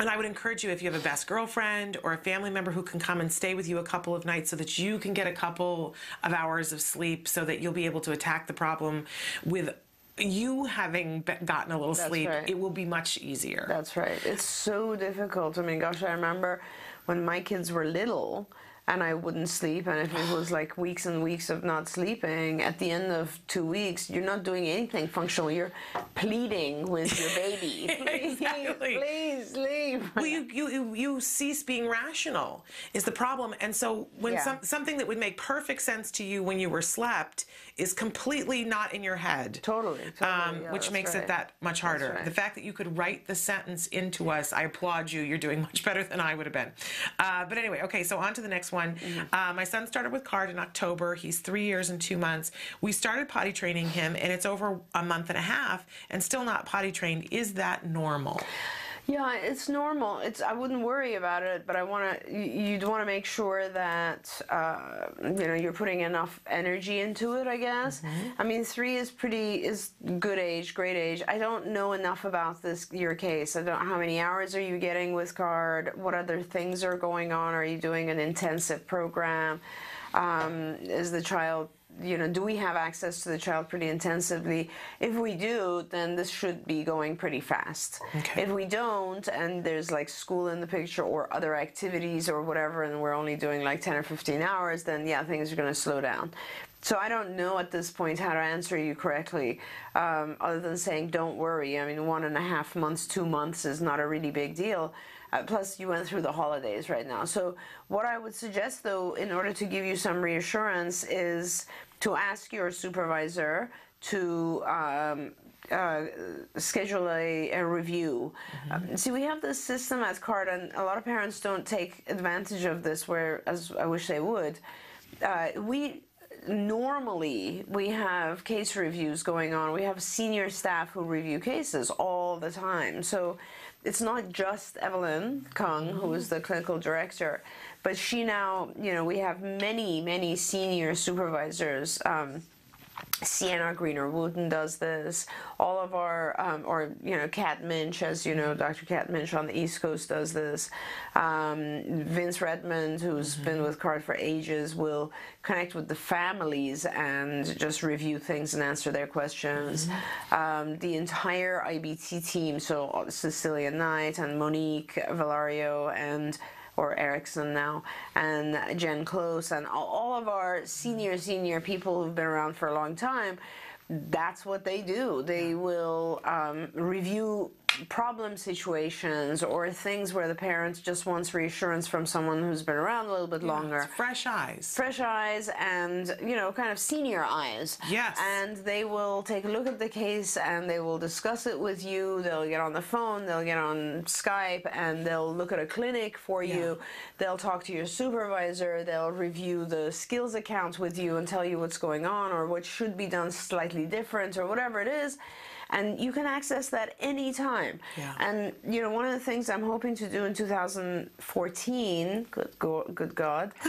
And I would encourage you if you have a best girlfriend or a family member who can come and stay with you a couple of nights so that you can get a couple of hours of sleep so that you'll be able to attack the problem with you having gotten a little That's sleep. right. It will be much easier. That's right. It's so difficult. I mean, gosh, I remember when my kids were little and I wouldn't sleep, and if it was like weeks and weeks of not sleeping, at the end of two weeks, you're not doing anything functional. You're pleading with your baby. please, Exactly. please sleep. well, you, you, you, cease being rational is the problem. And so when Yeah. some, something that would make perfect sense to you when you were slept is completely not in your head. Totally, totally, Um, yeah, which makes it that much harder. right. The fact that you could write the sentence into us, I applaud you. You're doing much better than I would have been. Uh, but anyway, okay, so on to the next one. Mm-hmm. Uh, my son started with CARD in October. He's three years and two months. We started potty training him, and it's over a month and a half and still not potty trained. Is that normal? Yeah, it's normal. It's I wouldn't worry about it, but I want to. You'd want to make sure that uh, you know you're putting enough energy into it. I guess. I mean, three is pretty is good age, great age. I don't know enough about this your case. I don't. How many hours are you getting with CARD? What other things are going on? Are you doing an intensive program? Um, is the child you know, do we have access to the child pretty intensively? If we do, then this should be going pretty fast. Okay. If we don't, and there's like school in the picture or other activities or whatever, and we're only doing like 10 or 15 hours, then yeah, things are going to slow down. So I don't know at this point how to answer you correctly, um, other than saying don't worry. I mean, one and a half months, two months is not a really big deal. Uh, plus, you went through the holidays right now. So, what I would suggest, though, in order to give you some reassurance, is to ask your supervisor to um, uh, schedule a, a review. Um, see, we have this system at CARD, and a lot of parents don't take advantage of this, where as I wish they would. Uh, we normally we have case reviews going on. We have senior staff who review cases all the time. So it's not just Evelyn Kung, who is the clinical director, but she now, you know, we have many, many senior supervisors. Um, Sienna Greener Wooten does this. All of our, um, or you know, Kat Minch, as you know, Dr. Kat Minch on the East Coast does this. Um, Vince Redmond, who's been with CARD for ages, will connect with the families and just review things and answer their questions. Um, the entire IBT team, so Cecilia Knight and Monique Valario and or Erickson now, and Jen Close, and all, all of our senior, senior people who've been around for a long time, that's what they do. They will um, review problem situations or things where the parents just wants reassurance from someone who's been around a little bit longer. It's fresh eyes. Fresh eyes and, you know, kind of senior eyes. Yes. And they will take a look at the case and they will discuss it with you. They'll get on the phone, they'll get on Skype, and they'll look at a clinic for you. They'll talk to your supervisor, they'll review the skills accounts with you and tell you what's going on or what should be done slightly different or whatever it is. And you can access that anytime. Yeah. And you know, one of the things I'm hoping to do in 2014, good, go, good God,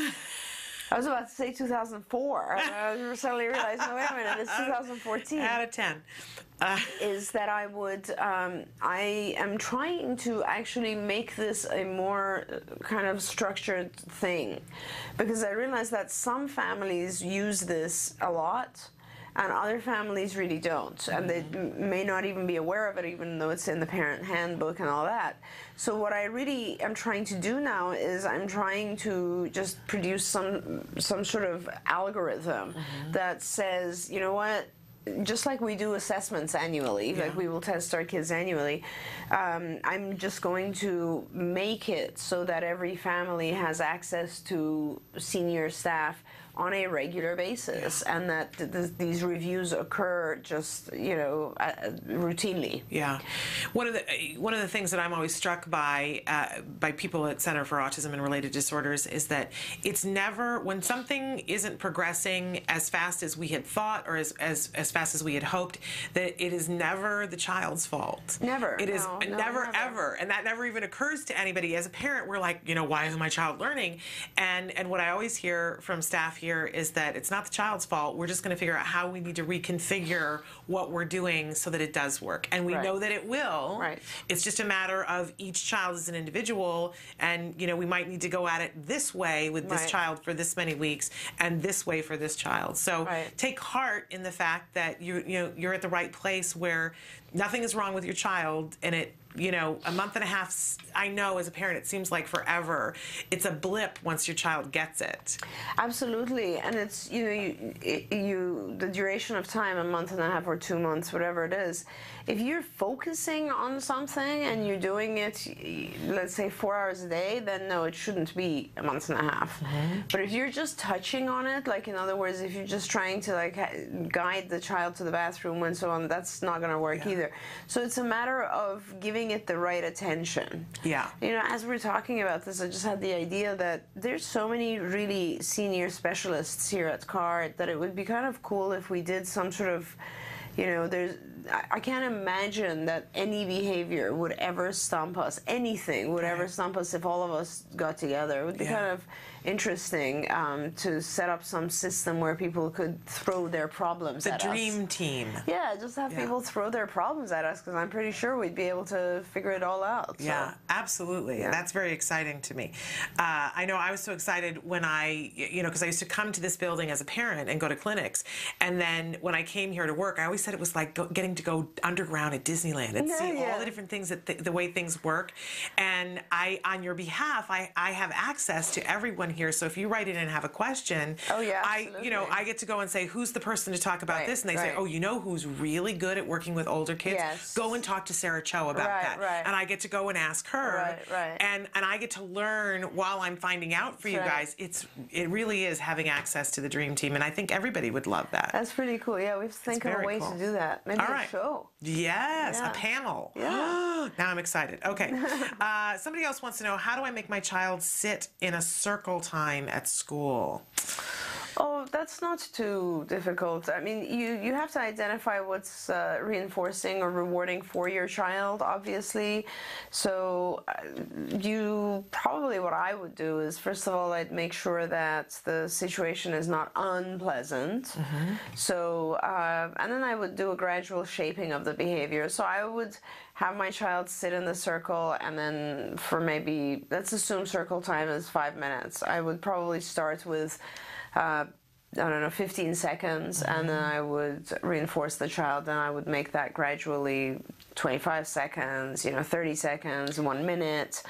I was about to say 2004. and I suddenly realized, no, wait a minute, it's 2014 Out of 10. Uh, is that I would, um, I am trying to actually make this a more uh, kind of structured thing because I realize that some families use this a lot and other families really don't. And they may not even be aware of it even though it's in the parent handbook and all that. So what i really am trying to do now is i'm trying to just produce some some sort of algorithm that says you know what just like we do assessments annually, like we will test our kids annually, um, I'm just going to make it so that every family has access to senior staff on a regular basis, and that th- th- these reviews occur just you know uh, routinely. Yeah, one of the one of the things that I'm always struck by uh, by people at Center for Autism and Related Disorders is that it's never when something isn't progressing as fast as we had thought or as as, as fast as we had hoped that it is never the child's fault. Never. It is No, no, never, never. ever, and that never even occurs to anybody. As a parent, we're like, you know, why isn't my child learning? And and what I always hear from staff here is that it's not the child's fault. We're just going to figure out how we need to reconfigure what we're doing so that it does work, and we Right. know that it will. Right. It's just a matter of each child as an individual, and you know we might need to go at it this way with this Right. child for this many weeks, and this way for this child. So Right. take heart in the fact that you you know you're at the right place where nothing is wrong with your child, and it you know a month and a half. I know as a parent it seems like forever. It's a blip once your child gets it. Absolutely, and it's you know you, you the duration of time, a month and a half or two months, whatever it is. If you're focusing on something and you're doing it, let's say four hours a day, then no, it shouldn't be a month and a half. Mm-hmm. But if you're just touching on it, like in other words, if you're just trying to like guide the child to the bathroom and so on, that's not going to work either. So it's a matter of giving it the right attention. Yeah. You know, as we're talking about this, I just had the idea that there's so many really senior specialists here at CARD that it would be kind of cool if we did some sort of, you know, there's. I- can't imagine that any behavior would ever stump us. Anything would ever stump us if all of us got together. It would be Yeah. kind of interesting um, to set up some system where people could throw their problems The at us. The dream team. Yeah, just have Yeah. people throw their problems at us because I'm pretty sure we'd be able to figure it all out. so. Yeah, absolutely. Yeah. That's very exciting to me. Uh, I know I was so excited when I, you know, because I used to come to this building as a parent and go to clinics. And then when I came here to work, I always said it was like go, getting to go underground at Disneyland and Yeah, see all the different things that th- the way things work. And I, on your behalf, I, I have access to everyone here. So if you write in and have a question, Oh, yeah, I, you know. I get to go and say, who's the person to talk about Right, this? And they say, oh, you know who's really good at working with older kids? Yes. Go and talk to Sarah Cho about Right, that. right. And I get to go and ask her Right, right. and and I get to learn while I'm finding out for you Right. guys. It's it really is having access to the dream team, and I think everybody would love that. That's pretty cool. Yeah, we have to think of a way cool. to do that. Maybe All a show. yes, Yeah. a panel. Yeah. now I'm excited. Okay. uh, somebody else wants to know how do I make my child sit in a circle time at school? Oh, that's not too difficult. I mean, you, you have to identify what's uh, reinforcing or rewarding for your child, obviously. So, uh, you probably what I would do is first of all, I'd make sure that the situation is not unpleasant. So, uh, and then I would do a gradual shaping of the behavior. So, I would have my child sit in the circle and then for maybe, let's assume circle time is five minutes. I would probably start with uh, I don't know, 15 seconds, and then I would reinforce the child. and I would make that gradually 25 seconds, you know, 30 seconds, one minute.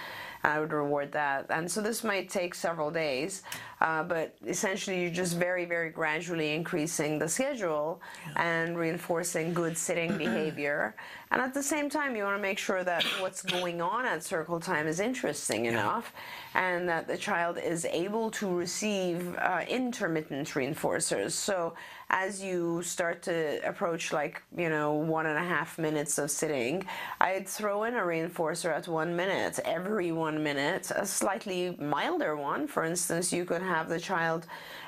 I would reward that. And so this might take several days, uh, but essentially you're just very, very gradually increasing the schedule and reinforcing good sitting behavior. And at the same time, you want to make sure that what's going on at circle time is interesting enough and that the child is able to receive uh, intermittent reinforcers. So as you start to approach like, you know, one and a half minutes of sitting, I'd throw in a reinforcer at one minute, every one minute, a slightly milder one. For instance, you could have the child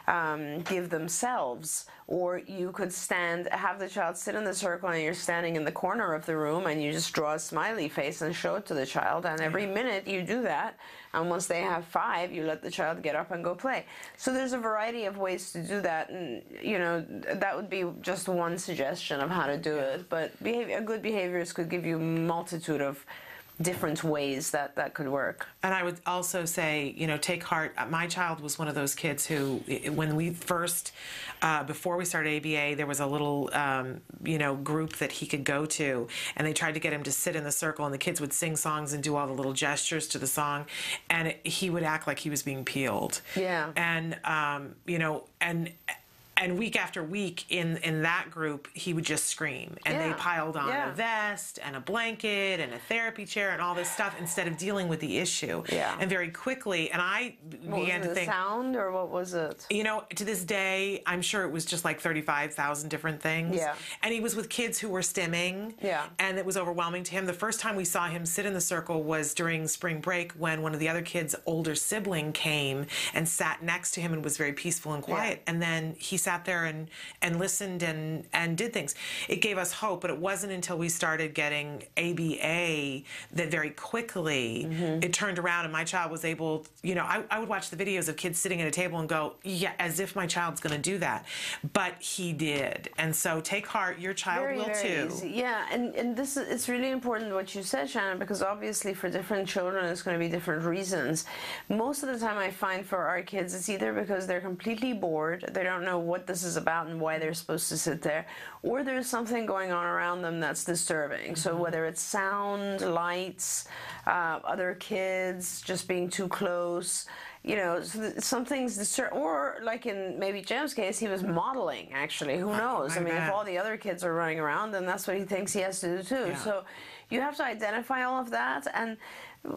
um, give themselves, or you could stand, have the child sit in the circle and you're standing in the corner of the room and you just draw a smiley face and show it to the child. And every minute you do that. And once they have five, you let the child get up and go play. So there's a variety of ways to do that. And, you know, that would be just one suggestion of how to do it. But behavior, good behaviors could give you multitude of different ways that that could work. And I would also say, you know, take heart. uh, My child was one of those kids who, when we first, uh, before we started ABA, there was a little, um, you know, group that he could go to, and they tried to get him to sit in the circle, and the kids would sing songs and do all the little gestures to the song, and it, he would act like he was being peeled. Yeah. And um, you know, and. And week after week in, in that group, he would just scream. And they piled on Yeah. a vest and a blanket and a therapy chair and all this stuff instead of dealing with the issue. Yeah. And very quickly, and I What began was to it, the think, sound or what was it? you know, to this day, I'm sure it was just like 35,000 different things. Yeah. And he was with kids who were stimming. Yeah. And it was overwhelming to him. The first time we saw him sit in the circle was during spring break when one of the other kids' older sibling came and sat next to him and was very peaceful and quiet. And then he sat there and, and listened and, and did things. It gave us hope, but it wasn't until we started getting ABA that very quickly Mm-hmm. it turned around and my child was able, you know, I, I would watch the videos of kids sitting at a table and go, yeah, as if my child's going to do that. But he did. And so take heart, your child very, will very too. Easy. Yeah, and, and this is it's really important what you said, Shannon, because obviously for different children it's going to be different reasons. Most of the time, I find for our kids, it's either because they're completely bored, they don't know what this is about and why they're supposed to sit there, or there's something going on around them that's disturbing. So whether it's sound, lights, uh, other kids just being too close. You know, so th- some things disturb, or like in maybe Jim's case, he was modeling. Actually, who knows? I I mean, if all the other kids are running around, then that's what he thinks he has to do too. Yeah. So you have to identify all of that, and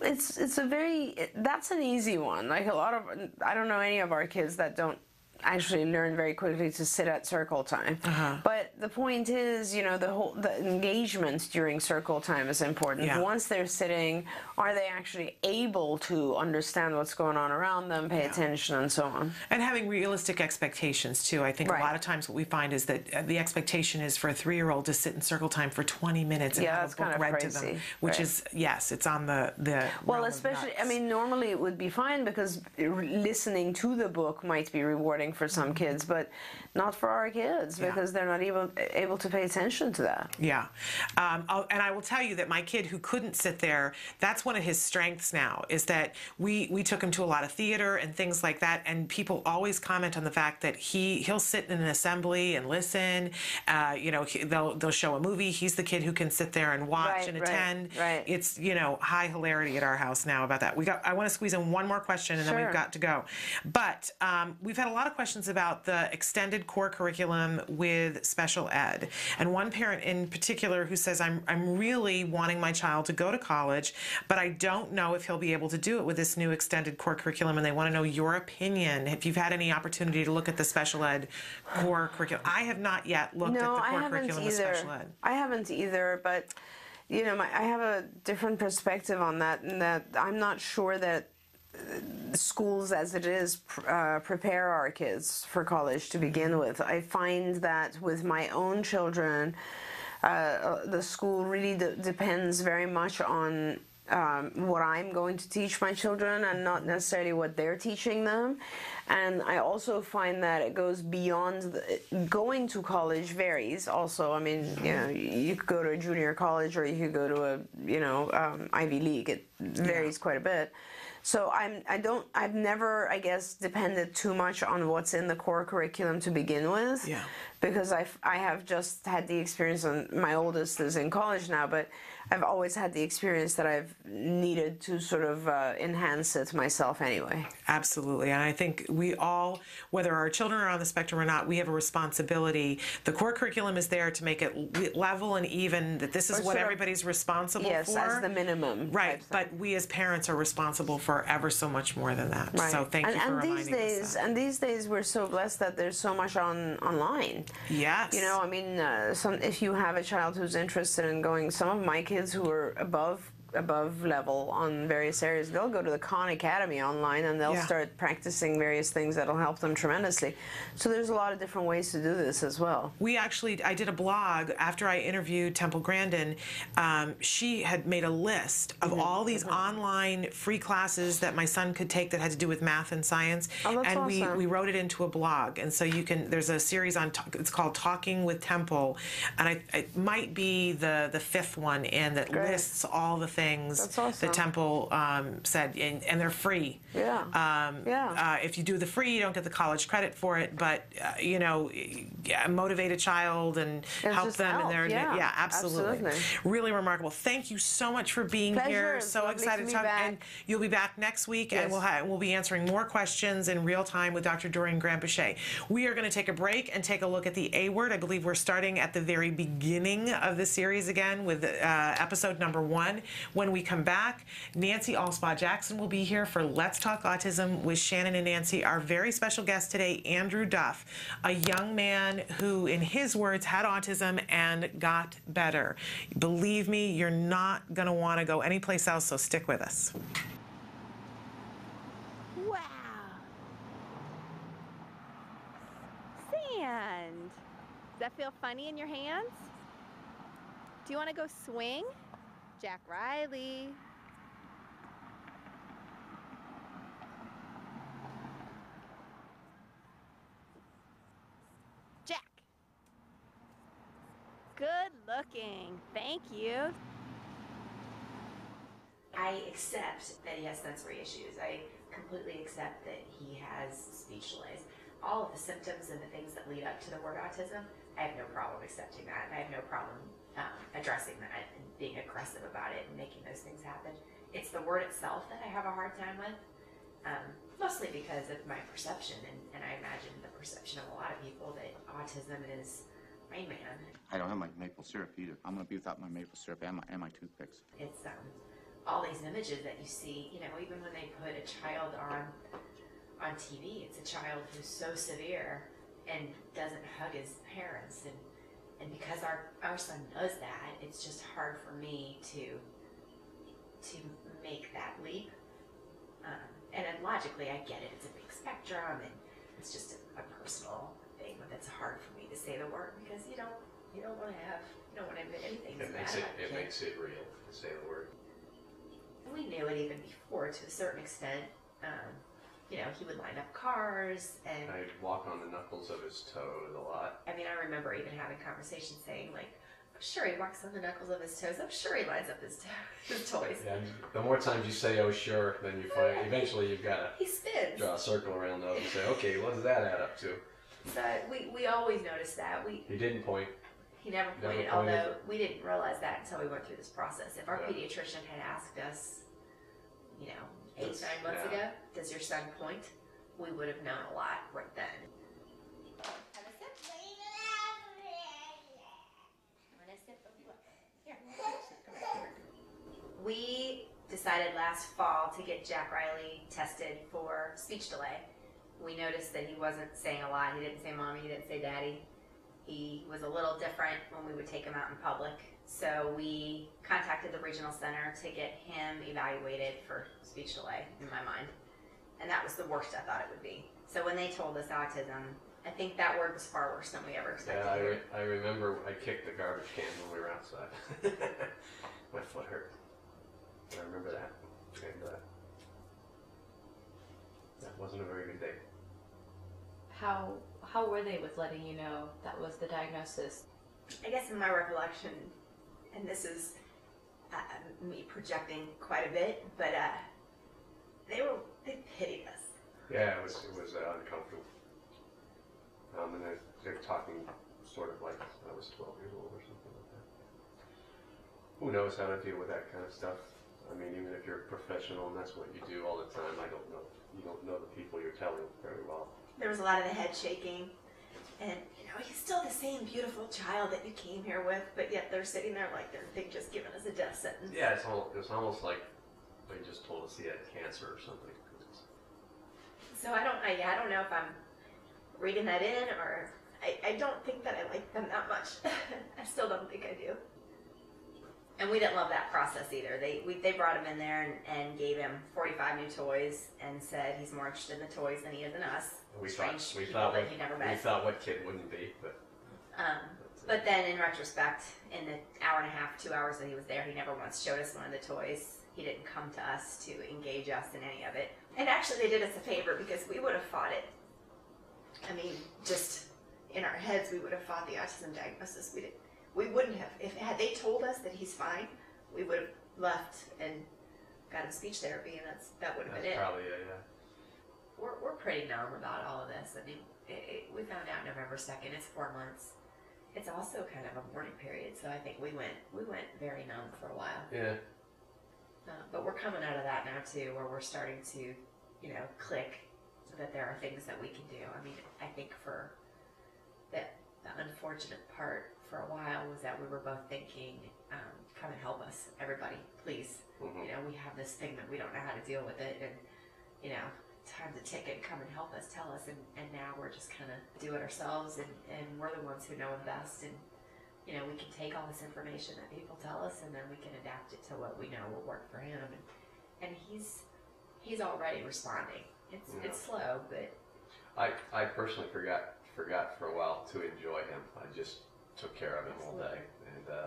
it's it's a very that's an easy one. Like a lot of I don't know any of our kids that don't actually learn very quickly to sit at circle time. Uh-huh. But the point is, you know, the whole the engagement during circle time is important. Yeah. Once they're sitting, are they actually able to understand what's going on around them, pay attention, and so on? And having realistic expectations too. I think Right. a lot of times what we find is that uh, the expectation is for a three-year-old to sit in circle time for 20 minutes and Yeah, have a book read to crazy, them, which right. is yes, it's on the the. Well, especially, I mean, normally it would be fine because listening to the book might be rewarding for some kids, but not for our kids Mm-hmm. Yeah. because they're not even able to pay attention to that. Yeah. Um, and I will tell you that my kid who couldn't sit there, that's one of his strengths now, is that we, we took him to a lot of theater and things like that. And people always comment on the fact that he, he'll sit in an assembly and listen. Uh, you know, he, they'll, they'll show a movie. He's the kid who can sit there and watch Right, and right, attend. right. It's, you know, high hilarity at our house now about that. We got, I want to squeeze in one more question and then we've got to go. But um, we've had a lot of questions about the extended core curriculum with special ed. And one parent in particular who says, I'm, I'm really wanting my child to go to college, but I don't know if he'll be able to do it with this new extended core curriculum. And they want to know your opinion. If you've had any opportunity to look at the special ed core curriculum, I have not yet looked no, at the core curriculum with either. special ed. I haven't either, but you know, my, I have a different perspective on that, and that I'm not sure that schools as it is uh, prepare our kids for college to begin with. I find that with my own children, uh, uh, the school really de- depends very much on um, what I'm going to teach my children and not necessarily what they're teaching them. And I also find that it goes beyond the, going to college varies. Also, I mean, you know, you could go to a junior college or you could go to a you know um, Ivy League. It varies quite a bit. So I'm I don't I've never I guess depended too much on what's in the core curriculum to begin with. Yeah. Because I've I have just had the experience and my oldest is in college now, but I've always had the experience that I've needed to sort of uh, enhance it myself anyway. Absolutely. And I think we all, whether our children are on the spectrum or not, we have a responsibility. The core curriculum is there to make it level and even, that this is Or what sort of- everybody's responsible Yes, for. as the minimum. Right. But we as parents are responsible for ever so much more than that. Right. So thank and, you for and reminding these days, us that. and these days, we're so blessed that there's so much on online. Yes. You know, I mean, uh, some if you have a child who's interested in going, some of my kids who are above above level on various areas, they'll go to the Khan Academy online and they'll Yeah. start practicing various things that'll help them tremendously. So there's a lot of different ways to do this as well. We actually, I did a blog after I interviewed Temple Grandin. Um, she had made a list of Mm-hmm. all these online free classes that my son could take that had to do with math and science, Oh, that's and we awesome. we wrote it into a blog. And so you can. There's a series on. It's called Talking with Temple, and I, it might be the the fifth one, and that Great. lists all the things That's awesome. that Temple um, said, and, and they're free. Yeah. Um, Yeah. uh, if you do the free, you don't get the college credit for it, but uh, you know, yeah, motivate a child and And help them in their yeah, absolutely. absolutely. really remarkable. Thank you so much for being Pleasure. here. So excited to talk. back. And you'll be back next week, and we'll ha- we'll be answering more questions in real time with Dr. Doreen Boucher. We are going to take a break and take a look at the A word. I believe we're starting at the very beginning of the series again with uh, episode number one. When we come back, Nancy Alspaugh Jackson will be here for Let's Talk Autism with Shannon and Nancy. Our very special guest today, Andrew Duff, a young man who, in his words, had autism and got better. Believe me, you're not going to want to go anyplace else, so stick with us. Wow. Sand. Does that feel funny in your hands? Do you want to go swing? Jack Riley. Jack. Good looking. Thank you. I accept that he has sensory issues. I completely accept that he has speech delays. All of the symptoms and the things that lead up to the word autism, I have no problem accepting that. I have no problem um, addressing that and being aggressive about it and making those things happen. It's the word itself that I have a hard time with, um, mostly because of my perception. And, and I imagine the perception of a lot of people that autism is Rain Man. I don't have my maple syrup either. I'm gonna be without my maple syrup and my, and my toothpicks. it's um, all these images that you see. You know, even when they put a child on on TV. It's a child who's so severe and doesn't hug his parents, and and because our our son does that, it's just hard for me to to make that leap. Um, and then logically, I get it. It's a big spectrum, and it's just a, a personal thing. But it's hard for me to say the word because you don't you don't want to have you don't want to admit anything. It makes it it makes it real to say the word. And we knew it even before to a certain extent. Um, you know, he would line up cars and I'd walk on the knuckles of his toes a lot. I mean, I remember even having conversations saying like, "I'm sure he walks on the knuckles of his toes. I'm sure he lines up his, to- his toys. And the more times you say "oh sure," then you find eventually you've got to He spins." draw a circle around those and say, "Okay, what does that add up to?" So we, we always noticed that. We He didn't point. he never Never pointed, pointed. although we didn't realize that until we went through this process. If our Yeah. pediatrician had asked us, you know, eight nine months ago, does your son point? We would have known a lot right then. We decided last fall to get Jack Riley tested for speech delay. We noticed that he wasn't saying a lot. He didn't say mommy, he didn't say daddy. He was a little different when we would take him out in public. So we contacted the regional center to get him evaluated for speech delay, in my mind. And that was the worst I thought it would be. So when they told us autism, I think that word was far worse than we ever expected. Yeah, I, re- I remember I kicked the garbage can when we were outside. My foot hurt. I remember that. And uh, that wasn't a very good day. How how were they with letting you know that was the diagnosis? I guess in my recollection, and this is uh, me projecting quite a bit, but uh, they were they pitied us. Yeah, it was it was uh, uncomfortable. Um, and they're, they're talking sort of like I was 12 years old or something like that. Who knows how to deal with that kind of stuff? I mean, even if you're a professional and that's what you do all the time, I don't know. You don't know the people you're telling very well. There was a lot of the head shaking, and you know he's still the same beautiful child that you came here with, but yet they're sitting there like they're they've just given us a death sentence. Yeah, it's almost, it's almost like they just told us he had cancer or something. So I don't I, I don't know if I'm reading that in or I, I don't think that I like them that much. I still don't think I do. And we didn't love that process either. They we, they brought him in there and, and gave him 45 new toys and said he's more interested in the toys than he is in us. We Strange thought we people thought that what, he never we thought what kid wouldn't be, but Um, but then in retrospect, in the hour and a half, two hours that he was there, he never once showed us one of the toys. He didn't come to us to engage us in any of it. And actually, they did us a favor because we would have fought it. I mean, just in our heads, we would have fought the autism diagnosis. We did, we wouldn't have if had they told us that he's fine, we would have left and got him speech therapy, and that's that would have that's been it probably a, yeah. We're, we're pretty numb about all of this. I mean, it, it, we found out November second. It's four months. It's also kind of a mourning period, so I think we went we went very numb for a while. Yeah. Uh, but we're coming out of that now too, where we're starting to, you know, click that there are things that we can do. I mean, I think for that the unfortunate part for a while was that we were both thinking, um, come and help us, everybody, please. Mhm. You know, we have this thing that we don't know how to deal with it, and you know, time's a ticket. Come and help us, tell us, and, and now we're just kind of do it ourselves, and, and we're the ones who know him best, and you know, we can take all this information that people tell us, and then we can adapt it to what we know will work for him, and, and he's he's already responding. It's Yeah. it's slow, but I, I personally forgot forgot for a while to enjoy him. I just took care of him all day, and uh,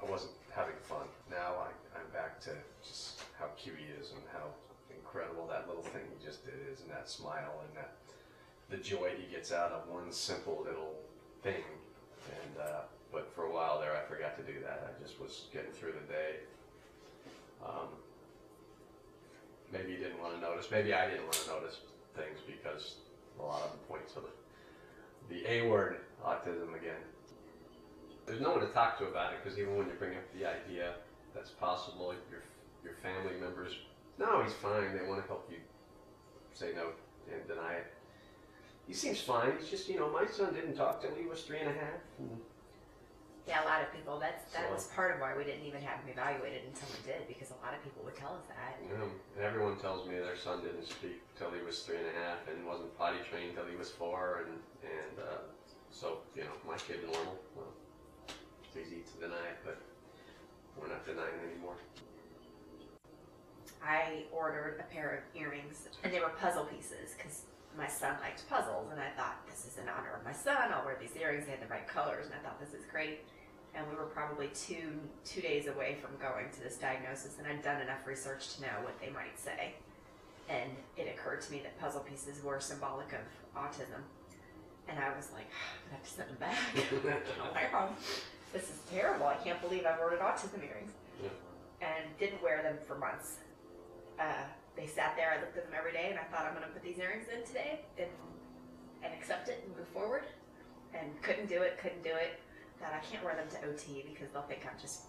I wasn't having fun. Now I, I'm back to just how cute he is and how incredible that little thing he just did is, and that smile and that the joy he gets out of one simple little thing. And uh, but for a while there, I forgot to do that. I just was getting through the day. Um, maybe he didn't want to notice. Maybe I didn't want to notice things because a lot of them point to the the A word, autism again. There's no one to talk to about it because even when you bring up the idea that's possible, your your family members, no, he's fine. They want to help you say no and deny it. He seems fine. He's just, you know, my son didn't talk till he was three and a half. And Yeah, a lot of people. That's that So- was part of why we didn't even have him evaluated until we did, because a lot of people would tell us that. Um, and everyone tells me their son didn't speak till he was three and a half and wasn't potty trained till he was four, and and uh, so you know my kid's normal. Well, it's easy to deny it, but we're not denying it anymore. I ordered a pair of earrings, and they were puzzle pieces because my son liked puzzles, and I thought this is in honor of my son. I'll wear these earrings. They had the right colors, and I thought this is great. And we were probably two two days away from going to this diagnosis, and I'd done enough research to know what they might say. And it occurred to me that puzzle pieces were symbolic of autism, and I was like, I have to send them back. god, this is terrible. I can't believe I've ordered autism earrings, and didn't wear them for months uh, they sat there. I looked at them every day, and I thought I'm going to put these earrings in today and and accept it and move forward. And couldn't do it. Couldn't do it. Thought I can't wear them to OT because they'll think I'm just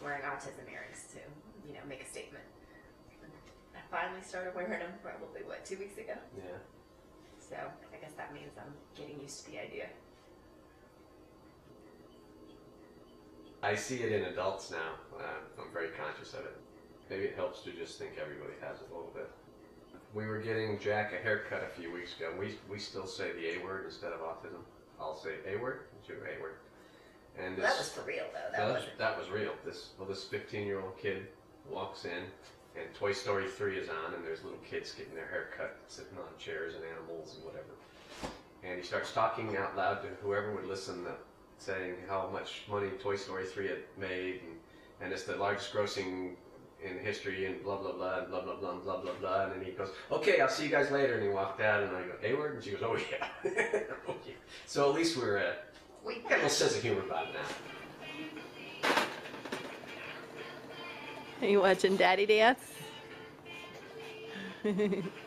wearing autism earrings to you know make a statement. I finally started wearing them probably what two weeks ago. Yeah. So I guess that means I'm getting used to the idea. I see it in adults now. Uh, I'm very conscious of it. Maybe it helps to just think everybody has it a little bit. We were getting Jack a haircut a few weeks ago. We, we still say the A word instead of autism. I'll say A word, you A word. And That was for real though. That that was, that was real. This well, this 15 year old kid walks in, and Toy Story 3 is on, and there's little kids getting their hair cut, sitting on chairs and animals and whatever. And he starts talking out loud to whoever would listen, uh, saying how much money Toy Story 3 had made, and, and it's the largest grossing in history, and blah blah blah, and blah blah blah, and blah blah blah. And then he goes, "Okay, I'll see you guys later." And he walked out, and I go, "A word," and she goes, "Oh yeah." oh, yeah. So at least we're uh, we got a little sense of humor about it now. Are you watching Daddy dance?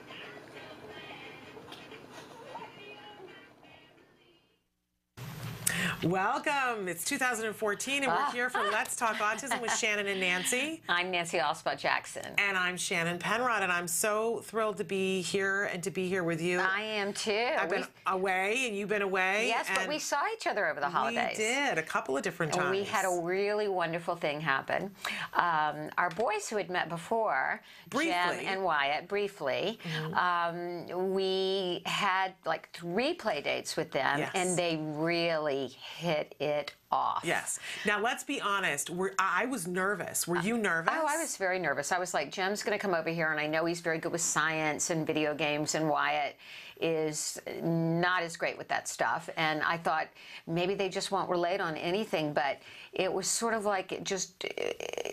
Welcome. It's 2014, and we're Ah. here for Let's Talk Autism with Shannon and Nancy. I'm Nancy Alspaugh Jackson. And I'm Shannon Penrod, and I'm so thrilled to be here and to be here with you. I am too. I've been away, and you've been away. Yes, but we saw each other over the holidays. We did a couple of different times. we had a really wonderful thing happen. Um, our boys who had met before, Briefly. And Wyatt, briefly, um, we had like three play dates with them, Yes. and they really hit it off. Yes. Now let's be honest. We're, I was nervous. Were you nervous? Oh, I was very nervous. I was like, Jem's going to come over here, and I know he's very good with science and video games, and Wyatt is not as great with that stuff. And I thought maybe they just won't relate on anything, but it was sort of like it just,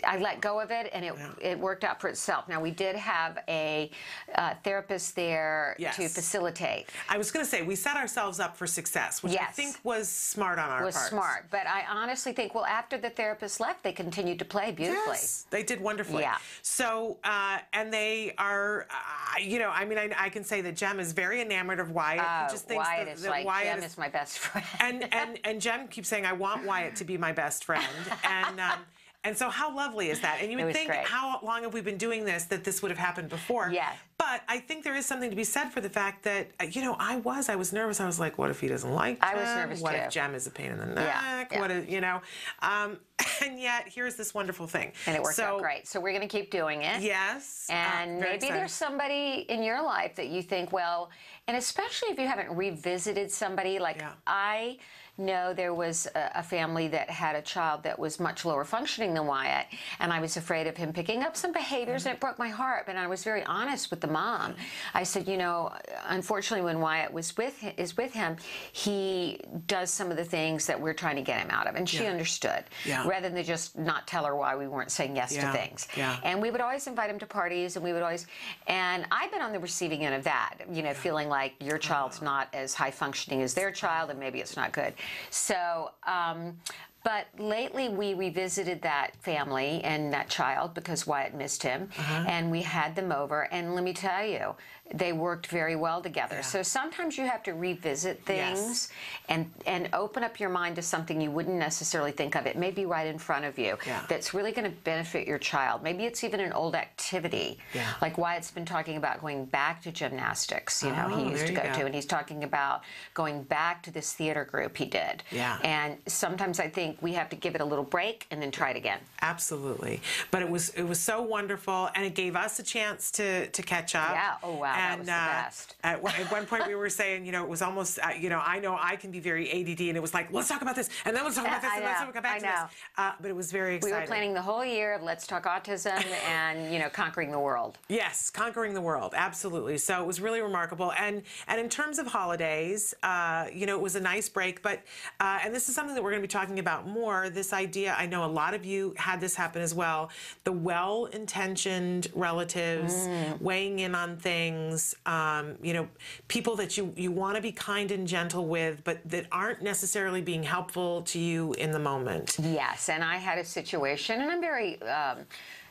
I let go of it, and it, it worked out for itself. Now, we did have a uh, therapist there to facilitate. I was going to say we set ourselves up for success, which I think was smart on our was part. smart, but I honestly think, well, after the therapist left, they continued to play beautifully. Yes, they did wonderfully. Yeah. So, uh, and they are, uh, you know, I mean, I, I can say that Jem is very enamored of Wyatt. Oh, he just thinks Wyatt that, is that like, Wyatt Jem is my best friend. and and and Jem keeps saying, "I want Wyatt to be my best friend." And um, and so, how lovely is that? And you would think, great. how long have we been doing this that this would have happened before? Yeah. But I think there is something to be said for the fact that uh, you know I was I was nervous. I was like, what if he doesn't like? I was Jem? nervous What too. if Jem is a pain in the neck? yeah. What if you know? Um, and yet here's this wonderful thing. And it worked so, out great. So we're going to keep doing it. Yes. uh, And very maybe excited. there's somebody in your life that you think, well, and especially if you haven't revisited somebody, like I know there was a, a family that had a child that was much lower functioning than Wyatt, and I was afraid of him picking up some behaviors, and it broke my heart. But I was very honest with the mom. I said, you know, unfortunately, when Wyatt was with is with him, he does some of the things that we're trying to get him out of, and she Yeah. understood, Yeah. rather than just not tell her why we weren't saying yes Yeah. to things. Yeah. And we would always invite him to parties, and we would always. And I've been on the receiving end of that, you know, feeling like your uh-huh. child's not as high functioning as their child, and maybe it's not good. So. Um, but lately, we revisited that family and that child because Wyatt missed him, and we had them over. And let me tell you, they worked very well together. So sometimes you have to revisit things Yes. and and open up your mind to something you wouldn't necessarily think of. It may be right in front of you Yeah. that's really going to benefit your child. Maybe it's even an old activity, Yeah. like Wyatt's been talking about going back to gymnastics. You know, Oh, he used to go, go. to, and he's talking about going back to this theater group he did. Yeah. And sometimes I think we have to give it a little break and then try it again. Absolutely, but it was it was so wonderful, and it gave us a chance to to catch up. Yeah. Oh, wow, And uh. At, one- at one point, we were saying, you know, it was almost, uh, you know, I know I can be very ADD, and it was like, let's talk about this, and then let's talk about this, I and let's know, come back I to know. this. Uh, but it was very exciting. We were planning the whole year of Let's Talk Autism and, you know, conquering the world. Yes, conquering the world, absolutely. So it was really remarkable. And and in terms of holidays, uh, you know, it was a nice break. But uh, and this is something that we're going to be talking about more. This idea, I know a lot of you had this happen as well. The well-intentioned relatives Mm. weighing in on things. Um, you know, people that you you want to be kind and gentle with, but that aren't necessarily being helpful to you in the moment. Yes, and I had a situation, and I'm very, um,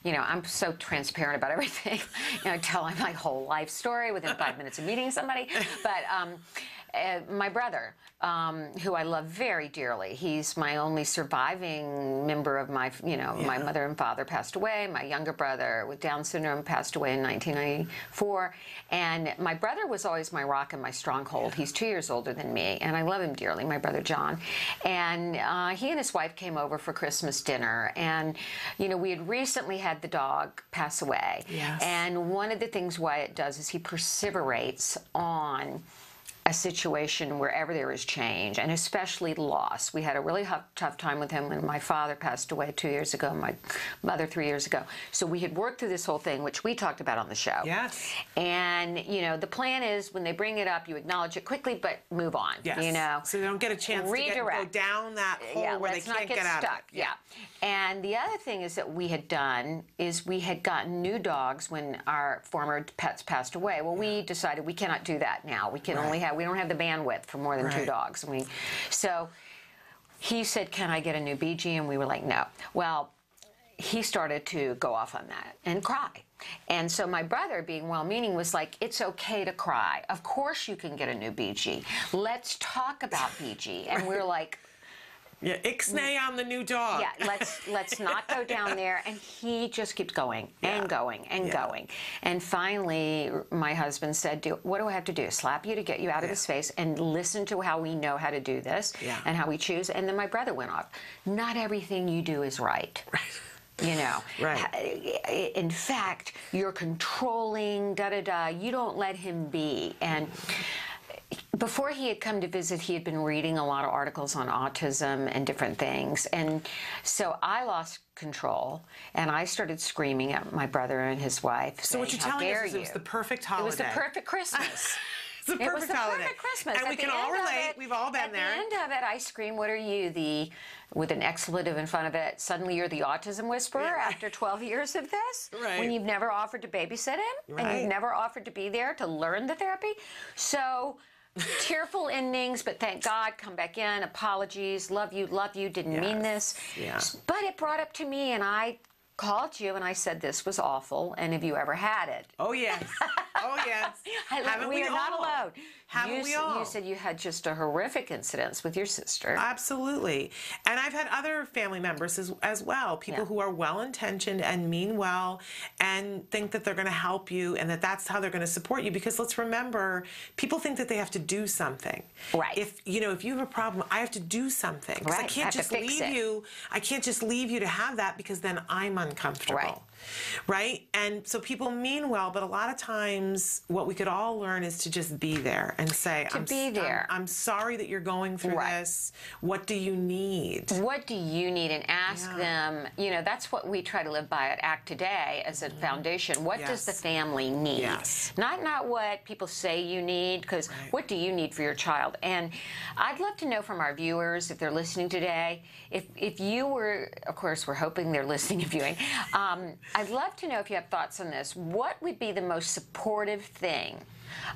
you know, I'm so transparent about everything. you know, I tell my whole life story within five minutes of meeting somebody. But um, uh, my brother, um, who I love very dearly, he's my only surviving member of my, you know, my mother and father passed away. My younger brother with Down syndrome passed away in 1994, and my brother was always my rock and my stronghold. He's two years older than me, and I love him dearly. My brother John, and uh, he and his wife came over for Christmas dinner, and you know, we had recently had the dog pass away, Yes. and one of the things Wyatt does is he perseverates on a situation wherever there is change, and especially loss. We had a really hu- tough time with him when my father passed away two years ago, my mother three years ago. So we had worked through this whole thing, which we talked about on the show. Yes. And you know, the plan is when they bring it up, you acknowledge it quickly, but move on. Yes. You know, so they don't get a chance to get, go down that hole yeah, where they can't get, get, out stuck. of it. Yeah. And the other thing is that we had done is we had gotten new dogs when our former pets passed away. Well, we decided we cannot do that now. We can only have we don't have the bandwidth for more than two dogs. We so he said, "Can I get a new BG?" And we were like, "No." Well, he started to go off on that and cry. And so my brother, being well meaning, was like, It's okay to cry. Of course you can get a new BG. Let's talk about BG. And we're like, Yeah, ixnay on the new dog. yeah, let's let's not go down there. And he just keeps going and going and Yeah. going. And finally, my husband said, do, "What do I have to do? Slap you to get you out of this space and listen to how we know how to do this Yeah. and how we choose." And then my brother went off. Not everything you do is right. You know, Right. in fact, you're controlling, da da da. You don't let him be. And mm-hmm. Before he had come to visit, he had been reading a lot of articles on autism and different things. And so I lost control and I started screaming at my brother and his wife. So what you're telling us is it was the perfect holiday. It was the perfect Christmas. It's the It was the holiday. perfect Christmas. And At we can all relate. it- We've all been at there. the end of it, I scream, "What are you?" The with an expletive in front of it. Suddenly, you're the autism whisperer Yeah, right. after 12 years of this. Right. When you've never offered to babysit him and you've never offered to be there to learn the therapy. So. Tearful endings, but thank God, come back in, apologies, love you, love you, didn't mean this. Yeah. But it brought up to me, and I called you and I said, This was awful, and have you ever had it? Oh yes. Oh yes. I- we, we are not alone. Haven't you, we all? You said you had just a horrific incident with your sister. Absolutely. And I've had other family members as, as well, people Yeah. who are well intentioned and mean well and think that they're going to help you and that that's how they're going to support you. Because let's remember, people think that they have to do something. Right. If, you know, if you have a problem, I have to do something. 'Cause I can't to just leave it. you, I can't just leave you to have that because then I'm uncomfortable. Right. Right? And so people mean well, but a lot of times what we could all learn is to just be there and say, To I'm, be s- I'm- there. I'm sorry that you're going through Right. this. What do you need? What do you need? And ask them, you know, that's what we try to live by at ACT Today as a foundation. What does the Mm-hmm. Family need? Yes. Not not what people say you need, because what do you need for your child? And I'd love to know from our viewers, if they're listening today, if, if you were, of course, we're hoping they're listening and viewing, um, I'd love to know if you have thoughts on this. What would be the most supportive thing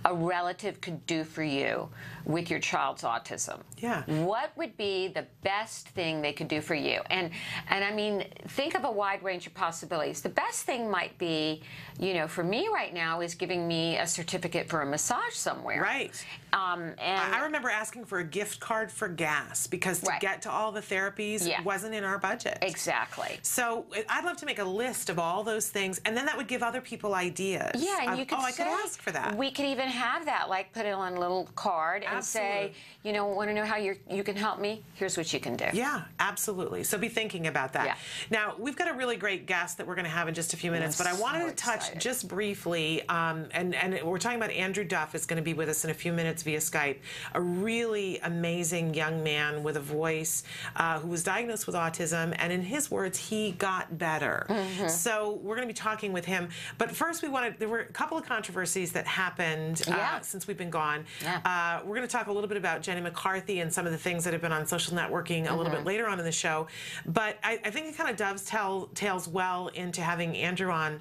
a relative could do for you with your child's autism? Yeah. What would be the best thing they could do for you? And and I mean, think of a wide range of possibilities. The best thing might be, you know, for me right now is giving me a certificate for a massage somewhere. Right. Um, and I remember asking for a gift card for gas because to Right. get to all the therapies Yeah. wasn't in our budget. Exactly. So I'd love to make a list of all those things, and then that would give other people ideas. Yeah, and of, you could oh, I could ask for that. We could even have that, like put it on a little card and say, you know, want to know how you you can help me? Here's what you can do. Yeah, absolutely. So be thinking about that. Yeah. Now, we've got a really great guest that we're going to have in just a few minutes, I'm but I wanted so to touch excited. just briefly, um, and, and we're talking about Andrew Duff is going to be with us in a few minutes via Skype. A really amazing young man with a voice uh, who was diagnosed with autism, and in his words, he got better. Mm-hmm. So we're going to be talking with him. But first, we wanted, there were a couple of controversies that happened uh, since we've been gone. Yeah. Uh, we're going to talk a little bit about Jenny McCarthy and some of the things that have been on social networking a little Mm-hmm. bit later on in the show. But I, I think it kind of dovetails well into having Andrew on.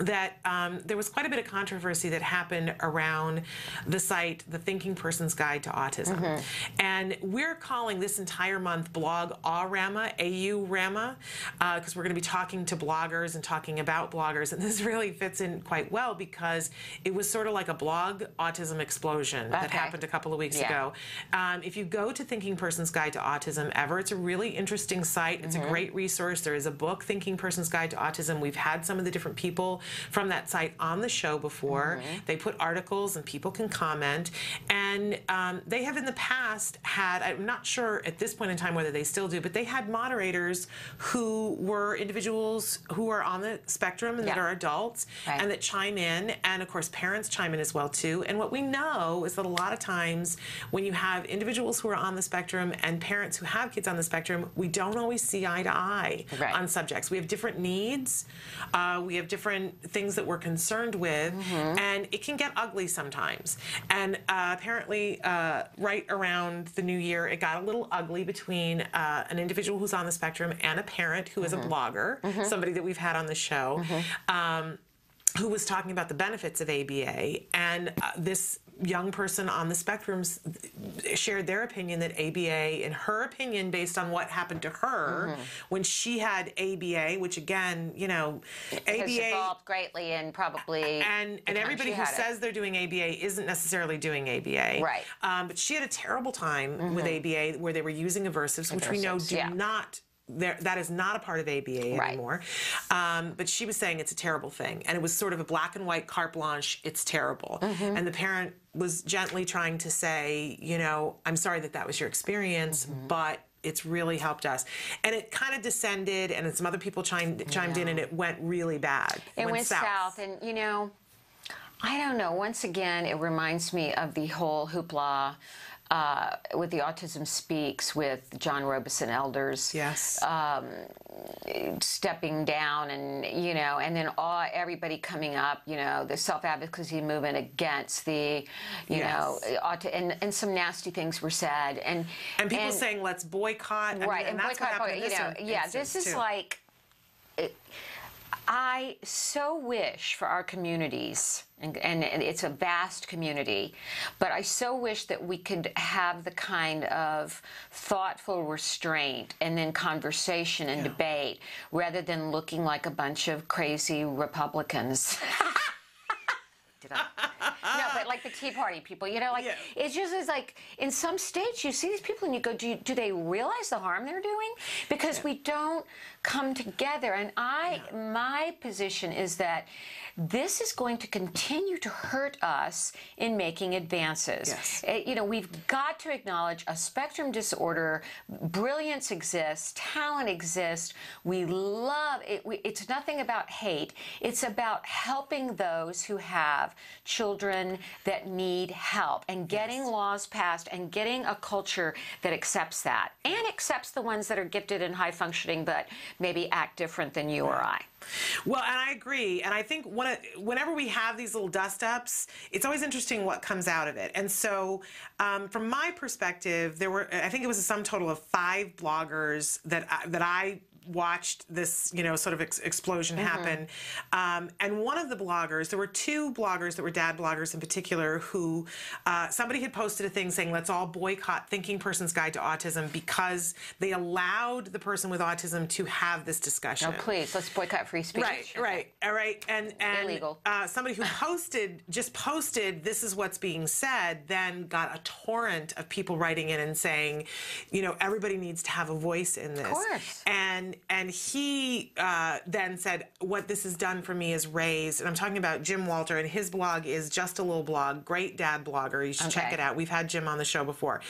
That um, there was quite a bit of controversy that happened around the site, The Thinking Person's Guide to Autism. Mm-hmm. And we're calling this entire month blog AURAMA, AU Rama, because we're going to be talking to bloggers and talking about bloggers. And this really fits in quite well because it was sort of like a blog autism explosion that happened a couple of weeks Yeah. ago. Um, if you go to Thinking Person's Guide to Autism ever, it's a really interesting site. It's Mm-hmm. a great resource. There is a book, Thinking Person's Guide to Autism. We've had some of the different people from that site on the show before. Mm-hmm. They put articles and people can comment. And um, they have in the past had, I'm not sure at this point in time whether they still do, but they had moderators who were individuals who are on the spectrum and that are adults Right. and that chime in. And of course, parents chime in as well too. And what we know is that a lot of times when you have individuals who are on the spectrum and parents who have kids on the spectrum, we don't always see eye to eye Right. on subjects. We have different needs. Uh, we have different things that we're concerned with, Mm-hmm. and it can get ugly sometimes. And uh, apparently, uh, right around the new year, it got a little ugly between uh, an individual who's on the spectrum and a parent who is Mm-hmm. a blogger, somebody that we've had on the show. Um, who was talking about the benefits of ABA, and uh, this young person on the spectrum shared their opinion that ABA, in her opinion, based on what happened to her Mm-hmm. when she had ABA, which again, you know, Has ABA. evolved greatly and probably And and everybody who had it. says they're doing ABA isn't necessarily doing ABA. Right. Um, but she had a terrible time with ABA where they were using aversives, which we know do yeah. not. There, that is not a part of ABA Right. anymore. Um, but she was saying it's a terrible thing. And it was sort of a black and white carte blanche, it's terrible. Mm-hmm. And the parent was gently trying to say, you know, I'm sorry that that was your experience, Mm-hmm. but it's really helped us. And it kind of descended, and some other people chimed, chimed in, and it went really bad. It went, south. and you know, I don't know. Once again, it reminds me of the whole hoopla uh, with the Autism Speaks with John Robison Elders. Yes. Um, stepping down, and you know, and then all everybody coming up. You know, the self advocacy movement against the, you Yes. know, auti- and and some nasty things were said, and And people saying, let's boycott. I mean, right, and, that's boycott, what happened in boycott, you know, yeah, this is too. like. It, I so wish for our communities, and, and, and it's a vast community, but I so wish that we could have the kind of thoughtful restraint and then conversation and debate rather than looking like a bunch of crazy Republicans. I? no, but like the Tea Party people, you know, like Yeah. it's just is like in some states you see these people and you go, do, you, do they realize the harm they're doing? Because we don't come together. And I, my position is that this is going to continue to hurt us in making advances. Yes. Eh, you know, we've got to acknowledge a spectrum disorder. Brilliance exists, talent exists. We love it. We, it's nothing about hate. It's about helping those who have children that need help and getting laws passed and getting a culture that accepts that and accepts the ones that are gifted and high functioning but maybe act different than you or I. Well, and I agree. And I think it, whenever we have these little dust ups, it's always interesting what comes out of it. And so, um, from my perspective, there were I think it was a sum total of five bloggers that I, that I watched this, you know, sort of ex- explosion Mhm. happen. Um, and one of the bloggers, there were two bloggers that were dad bloggers in particular, who uh, somebody had posted a thing saying, let's all boycott Thinking Person's Guide to Autism because they allowed the person with autism to have this discussion. No, please, let's boycott free speech. Right, right, all right, and and Illegal. Uh, somebody who posted just posted this is what's being said, then got a torrent of people writing in and saying, you know, everybody needs to have a voice in this. course. And and he uh, then said, what this has done for me is raised, and I'm talking about Jim Walter, and his blog is just a little blog, great dad blogger. You should check it out. We've had Jim on the show before,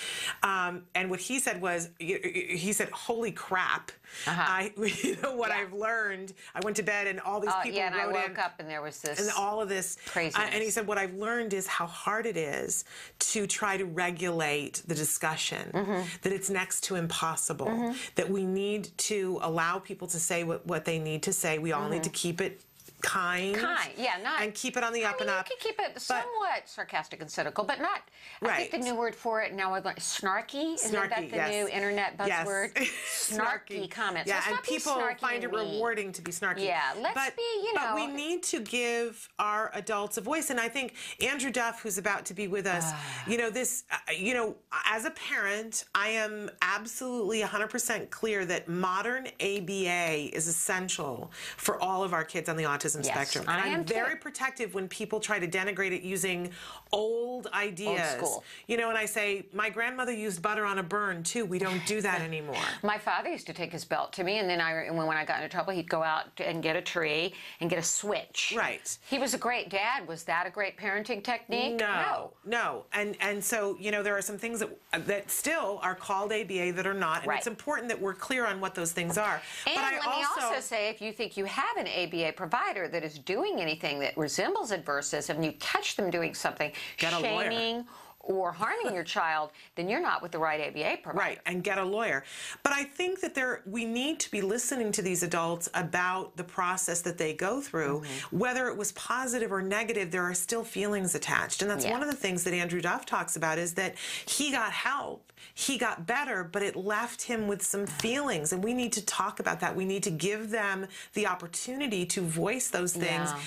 um, and what he said was, he said, holy crap. Uh-huh. I, you know what I've learned. I went to bed and all these Uh, people yeah, and I woke in, up and there was this and all of this Crazy. uh, and he said, what I've learned is how hard it is to try to regulate the discussion. Mm-hmm. That it's next to impossible. Mhm. That we need to allow people to say what, what they need to say. We all need to keep it kind. Kind, yeah, not and keep it on the up I mean, and up. You can keep it somewhat sarcastic and cynical, but not. Right. I think the new word for it now I've learned snarky. Isn't that the yes. new internet buzzword? Yes. snarky comments. Yeah, Let's and people snarky find it mean. rewarding to be snarky. Yeah, let's but, be, you know, But we need to give our adults a voice, and I think Andrew Duff, who's about to be with us, Ah. you know, this, uh, you know, as a parent, I am absolutely 100% clear that modern ABA is essential for all of our kids on the autism Yes, spectrum. I and am I'm too. very protective when people try to denigrate it using old ideas. school. You know, and I say, my grandmother used butter on a burn too. We don't do that anymore. My father used to take his belt to me, and then I, when, I got into trouble, he'd go out and get a tree and get a switch. Right. He was a great dad. Was that a great parenting technique? No, no, and and so you know there are some things that that still are called ABA that are not, and Right. it's important that we're clear on what those things are. And but I let me also say, if you think you have an ABA provider that is doing anything that resembles adversive, and you catch them doing something Get lawyer. shaming or harming your child, then you're not with the right ABA provider. Right, and get a lawyer. But I think that there we need to be listening to these adults about the process that they go through. Mm-hmm. Whether it was positive or negative, there are still feelings attached. And that's Yeah. one of the things that Andrew Duff talks about is that he got help, he got better, but it left him with some feelings. And we need to talk about that. We need to give them the opportunity to voice those things Yeah.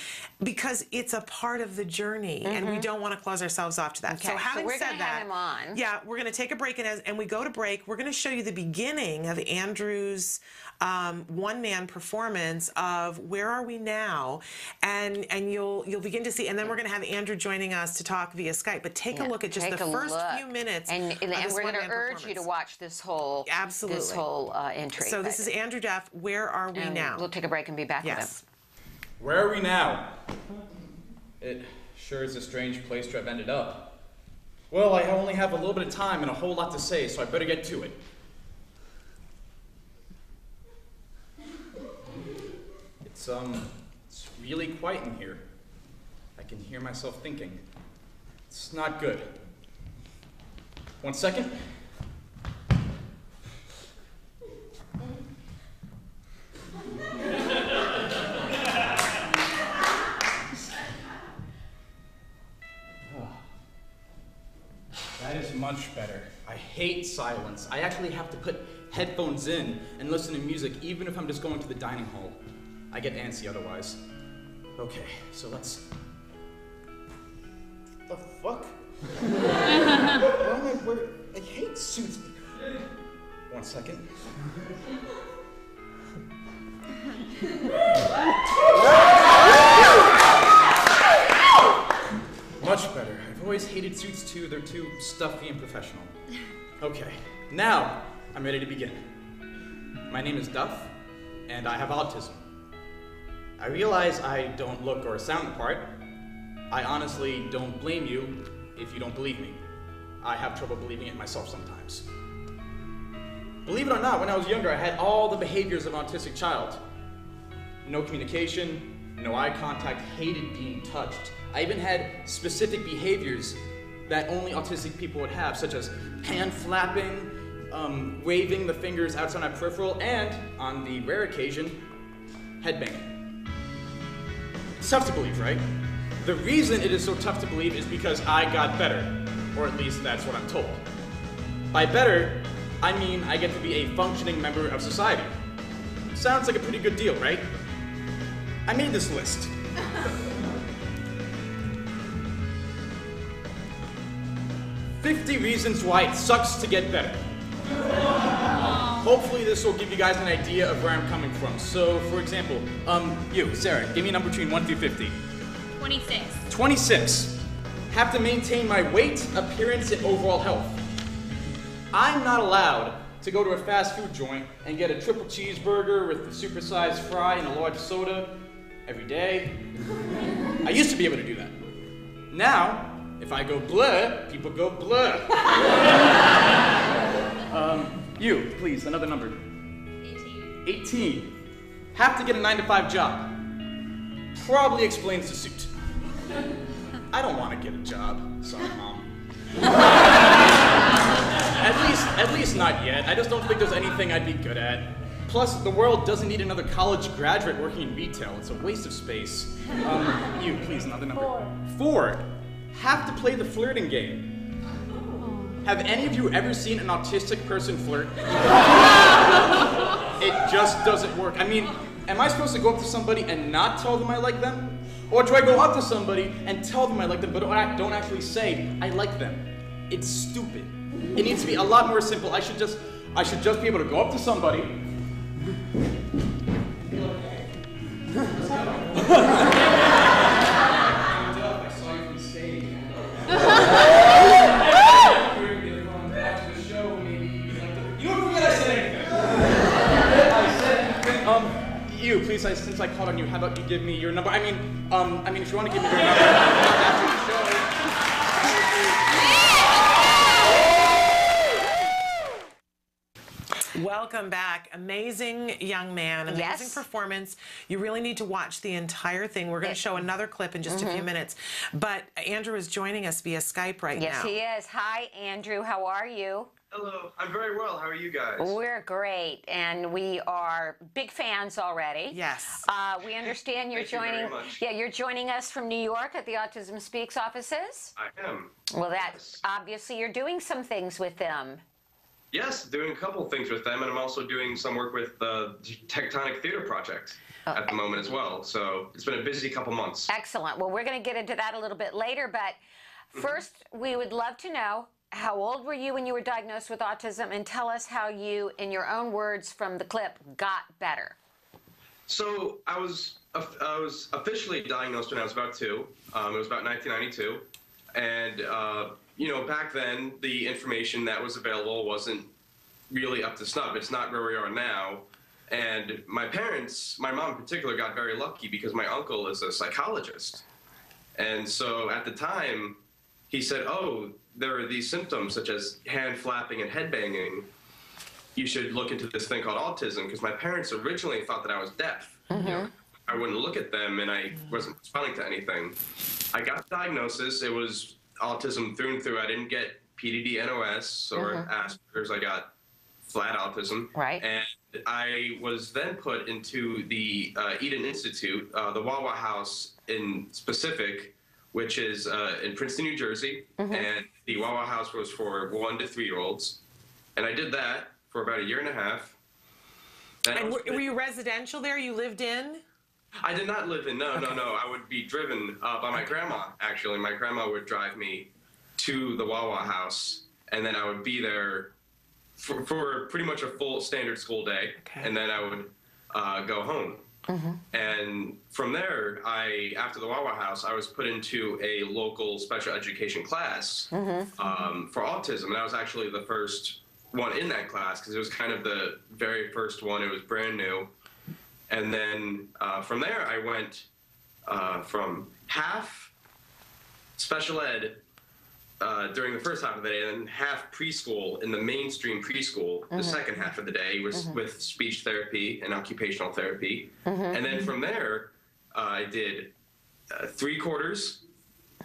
because it's a part of the journey and we Mhm. don't want to close ourselves off to that. Okay, So so having we're said that, yeah, we're going to take a break, and as and we go to break, we're going to show you the beginning of Andrew's um, one-man performance of "Where Are We Now," and and you'll you'll begin to see, and then we're going to have Andrew joining us to talk via Skype. But take a look at just the first look. few minutes, and, and, and we're going to urge you to watch this whole Absolutely. this whole uh, entry. So this is Andrew Duff. Where are we And now? We'll take a break and be back Yes. with him. Where are we now? It sure is a strange place to have ended up. Well, I only have a little bit of time and a whole lot to say, so I better get to it. It's, um, it's really quiet in here. I can hear myself thinking. It's not good. One second. That is much better. I hate silence. I actually have to put headphones in and listen to music even if I'm just going to the dining hall. I get antsy otherwise. Okay, so let's. The fuck? I wearing. I hate suits. One second. Much better. I've always hated suits too. They're too stuffy and professional. Okay, now I'm ready to begin. My name is Duff, and I have autism. I realize I don't look or sound the part. I honestly don't blame you if you don't believe me. I have trouble believing it myself sometimes. Believe it or not, when I was younger, I had all the behaviors of an autistic child. No communication, no eye contact, hated being touched. I even had specific behaviors that only autistic people would have, such as hand flapping, um, waving the fingers outside my peripheral, and, on the rare occasion, headbanging. It's tough to believe, right? The reason it is so tough to believe is because I got better, or at least that's what I'm told. By better, I mean I get to be a functioning member of society. Sounds like a pretty good deal, right? I made this list. Fifty reasons why it sucks to get better. Hopefully this will give you guys an idea of where I'm coming from. So, for example, um, you, Sarah, give me a number between 1 through 50. 26. 26. Have to maintain my weight, appearance, and overall health. I'm not allowed to go to a fast food joint and get a triple cheeseburger with a supersized fry and a large soda every day. I used to be able to do that. Now, if I go blur, people go blur. um, you, please, another number. 18. 18. Have to get a 9 to 5 job. Probably explains the suit. I don't want to get a job. Sorry, Mom. at least, at least not yet. I just don't think there's anything I'd be good at. Plus, the world doesn't need another college graduate working in retail. It's a waste of space. Um, you, please, another number. Four. Four. Have to play the flirting game. Have any of you ever seen an autistic person flirt? it just doesn't work. I mean, am I supposed to go up to somebody and not tell them I like them? Or do I go up to somebody and tell them I like them, but don't actually say I like them? It's stupid. It needs to be a lot more simple. I should just, I should just be able to go up to somebody. you, please, I, since I called on you, how about you give me your number? I mean, um, I mean, if you want to give me your number after the show. Welcome back. Amazing young man, amazing Yes. performance. You really need to watch the entire thing. We're going to show another clip in just a few Mhm. minutes. But Andrew is joining us via Skype right Yes, now. Yes, he is. Hi, Andrew. How are you? Hello, I'm very well. How are you guys? We're great, and we are big fans already. Yes. Uh, we understand you're you joining. much. Yeah, you're joining us from New York at the Autism Speaks offices. I am. Well, that obviously you're doing some things with them. Yes, doing a couple things with them, and I'm also doing some work with the Tectonic Theater Project Oh, at the moment as well. So it's been a busy couple months. Excellent. Well, we're going to get into that a little bit later, but Mm-hmm. first, we would love to know how old were you when you were diagnosed with autism, and tell us how you, in your own words from the clip, got better. So I was I was officially diagnosed when I was about two. Um, it was about 1992, and uh, you know back then the information that was available wasn't really up to snuff. It's not where we are now. And my parents, my mom in particular, got very lucky because my uncle is a psychologist. And so at the time, he said, Oh, there are these symptoms such as hand flapping and head banging. You should look into this thing called autism because my parents originally thought that I was deaf. You know, I wouldn't look at them and I wasn't responding to anything. I got the diagnosis. It was autism through and through. I didn't get PDD NOS or Mhm. Asperger's. I got flat autism. Right. And I was then put into the uh, Eden Institute, uh, the Wawa House in specific, which is uh, in Princeton, New Jersey. Mhm. And the Wawa House was for one to three year olds. And I did that for about a year and a half. Then And were, were you residential there? You lived in? I did not live in. No, no, no. I would be driven uh, by my grandma. Actually, my grandma would drive me to the Wawa house, and then I would be there for, for pretty much a full standard school day, and then I would uh, go home. And from there, I after the Wawa house, I was put into a local special education class um, for autism, and I was actually the first one in that class because it was kind of the very first one. It was brand new, and then uh, from there, I went uh, from half special ed uh, during the first half of the day, and then half preschool in the mainstream preschool. The Mhm. second half of the day was Mhm. with speech therapy and occupational therapy, Mhm. and then from there, uh, I did uh, three quarters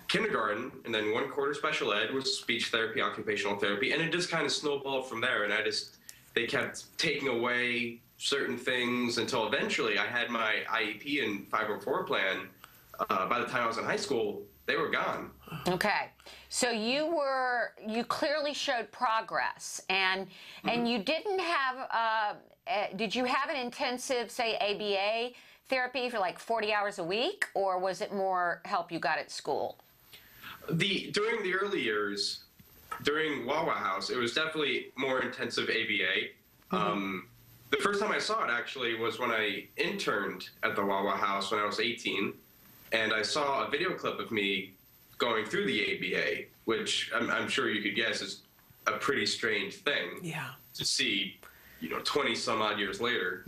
kindergarten and then one quarter special ed was speech therapy occupational therapy and it just kind of snowballed from there and i just they kept taking away certain things until eventually i had my iep and 504 plan uh, by the time i was in high school they were gone. Okay. So you were you clearly showed progress, and and you didn't have. Uh, uh, did you have an intensive, say, ABA therapy for like forty hours a week, or was it more help you got at school? The during the early years, during Wawa House, it was definitely more intensive ABA. Um, the first time I saw it actually was when I interned at the Wawa House when I was 18, and I saw a video clip of me going through the ABA, which I'm, I'm sure you could guess is a pretty strange thing Yeah. to see, you know, 20 some odd years later.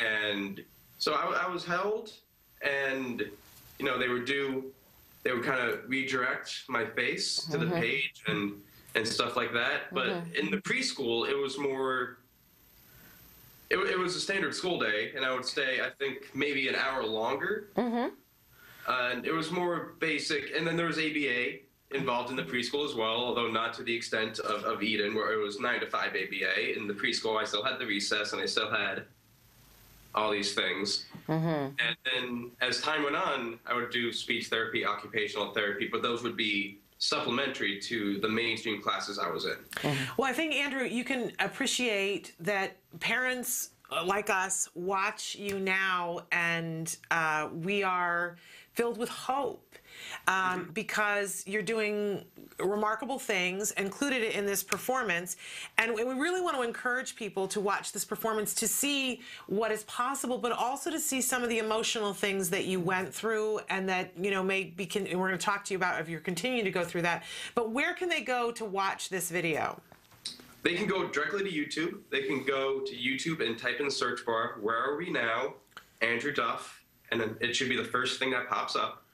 And so I, I was held, and you know they would do, they would kind of redirect my face to the Mhm. page and and stuff like that. But Mhm. in the preschool, it was more. It, it was a standard school day, and I would stay, I think, maybe an hour longer. Mm-hmm. And it was more basic, and then there was ABA involved in the preschool as well, although not to the extent of, of Eden, where it was nine to five ABA. In the preschool, I still had the recess, and I still had all these things. Mm-hmm. And then as time went on, I would do speech therapy, occupational therapy, but those would be supplementary to the mainstream classes I was in. Well, I think, Andrew, you can appreciate that parents uh, like us watch you now and uh, we are filled with hope um, because you're doing remarkable things included in this performance. And we really want to encourage people to watch this performance to see what is possible, but also to see some of the emotional things that you went through and that, you know, may be, con- we're going to talk to you about if you're continuing to go through that. But where can they go to watch this video? They can go directly to YouTube. They can go to YouTube and type in the search bar, Where Are We Now? Andrew Duff, and then it should be the first thing that pops up.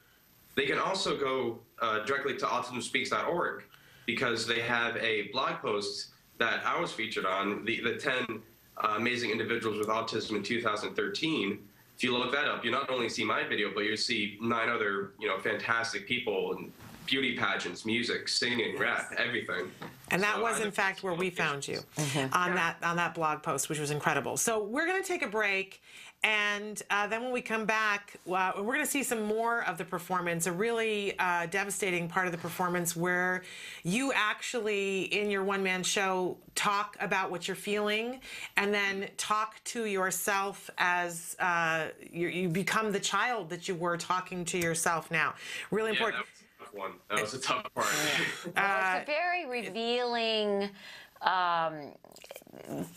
They can also go uh, directly to autismspeaks.org because they have a blog post that I was featured on, the, the 10 uh, amazing individuals with autism in 2013. If you look that up, you not only see my video, but you see nine other, you know, fantastic people and beauty pageants, music, singing, rap, everything. And that So was, I in fact, where we found you on that on that blog post, which was incredible. So we're going to take a break, and uh, then when we come back, uh, we're going to see some more of the performance. A really uh, devastating part of the performance where you actually, in your one man show, talk about what you're feeling, and then talk to yourself as uh, you, you become the child that you were talking to yourself. Now, really Yeah, important. that was a tough one. That was a tough part. it's a very revealing um,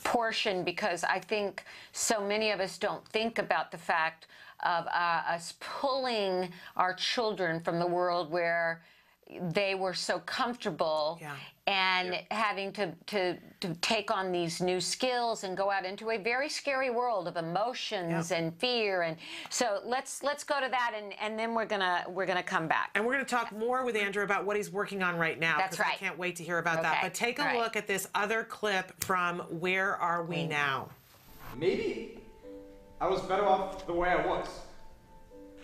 portion because I think so many of us don't think about the fact of uh, us pulling our children from the world where they were so comfortable and having to, to, to take on these new skills and go out into a very scary world of emotions and fear and so let's let's go to that and, and then we're gonna we're gonna come back And we're going to talk more with Andrew about what he's working on right now. That's 'cause right. I can't wait to hear about that. But take a All right. look at this other clip from Where Are We Now? Maybe I was better off the way I was.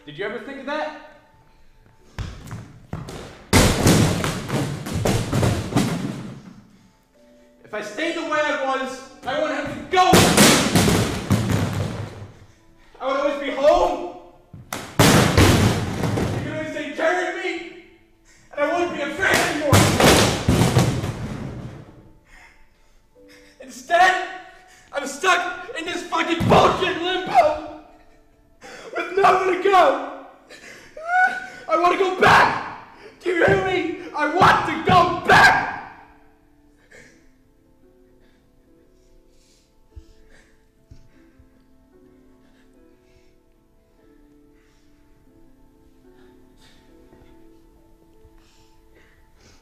Did you ever think of that? If I stayed the way I was, I wouldn't have to go. I would always be home. You could always take care of me, and I wouldn't be afraid anymore. Instead, I'm stuck in this fucking bullshit limbo with nowhere to go. I want to go back. Do you hear me? I want to go back.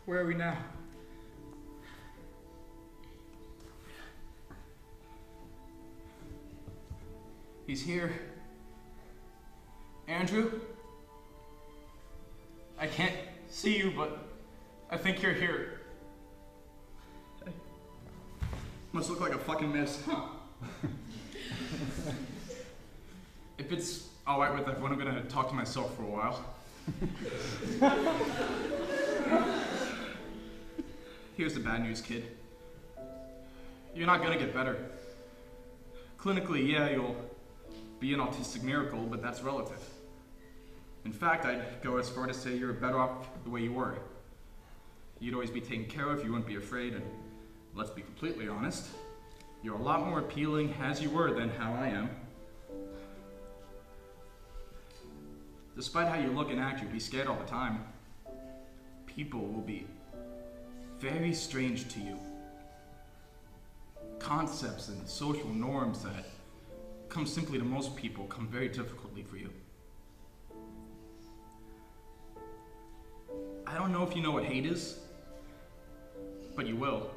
Where are we now? He's here. Andrew? I can't see you, but I think you're here. I must look like a fucking mess, huh? if it's alright with everyone, I'm gonna talk to myself for a while. Here's the bad news, kid. You're not gonna get better. Clinically, yeah, you'll be an autistic miracle, but that's relative. In fact, I'd go as far to say you're better off the way you were. You'd always be taken care of, you wouldn't be afraid, and let's be completely honest, you're a lot more appealing as you were than how I am. Despite how you look and act, you'd be scared all the time. People will be very strange to you. Concepts and social norms that come simply to most people come very difficultly for you. I don't know if you know what hate is, but you will.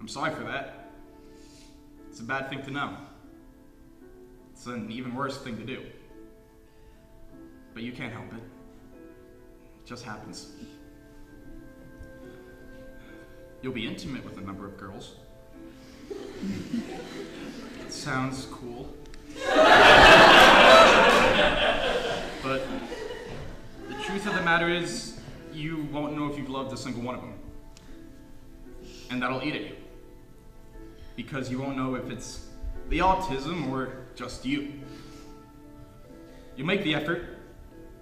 I'm sorry for that. It's a bad thing to know. It's an even worse thing to do. But you can't help it. It just happens. You'll be intimate with a number of girls. Sounds cool. but the truth of the matter is, you won't know if you've loved a single one of them. And that'll eat at you. Because you won't know if it's the autism or just you. You make the effort,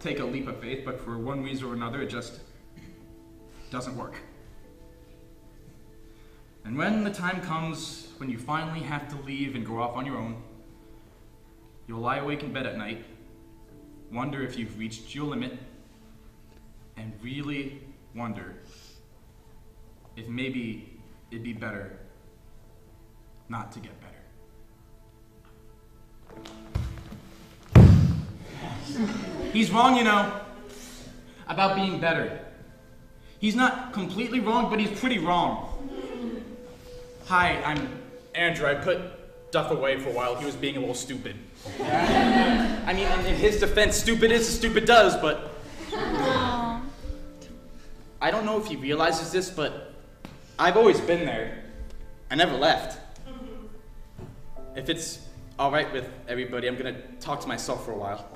take a leap of faith, but for one reason or another, it just doesn't work. And when the time comes when you finally have to leave and go off on your own, you'll lie awake in bed at night, wonder if you've reached your limit, and really wonder if maybe it'd be better not to get better. He's wrong, you know, about being better. He's not completely wrong, but he's pretty wrong. Hi, I'm Andrew. I put Duff away for a while. He was being a little stupid. I mean, in his defense, stupid is as stupid does, but. I don't know if he realizes this, but I've always been there. I never left. Mm-hmm. If it's alright with everybody, I'm gonna talk to myself for a while.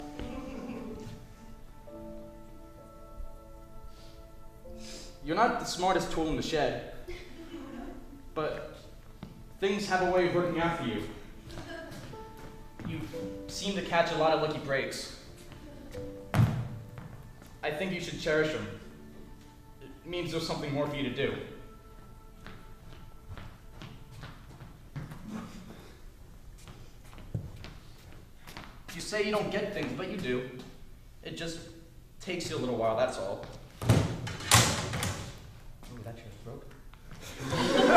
You're not the smartest tool in the shed, but things have a way of working out for you. You seem to catch a lot of lucky breaks. I think you should cherish them. It means there's something more for you to do. You say you don't get things, but you do. It just takes you a little while, that's all. Ooh, that's your throat?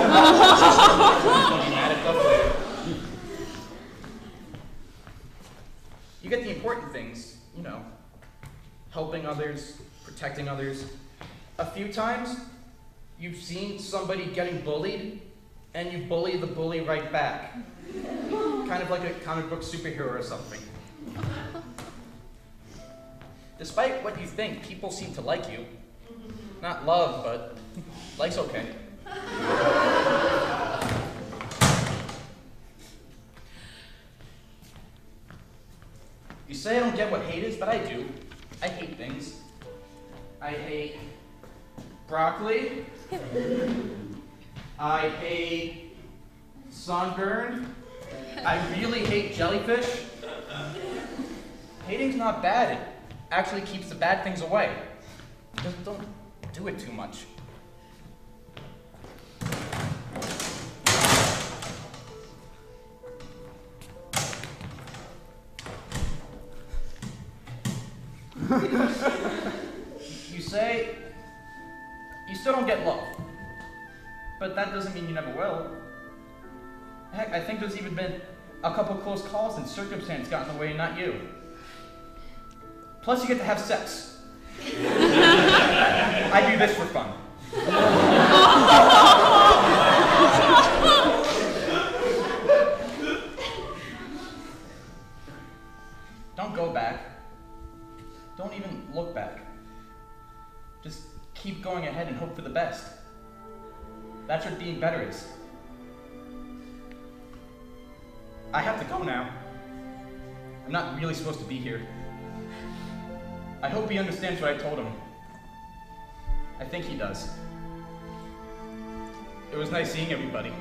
you get the important things, you know, helping others, protecting others. A few times, you've seen somebody getting bullied, and you bully the bully right back. kind of like a comic book superhero or something. Despite what you think, people seem to like you. Not love, but like's okay. You say I don't get what hate is, but I do. I hate things. I hate broccoli. I hate sunburn. I really hate jellyfish. Hating's not bad. It actually keeps the bad things away. Just don't do it too much. you say you still don't get love. But that doesn't mean you never will. Heck, I think there's even been a couple close calls and circumstance got in the way, not you. Plus, you get to have sex. I do this for fun. Don't even look back. Just keep going ahead and hope for the best. That's what being better is. I have to go now. I'm not really supposed to be here. I hope he understands what I told him. I think he does. It was nice seeing everybody.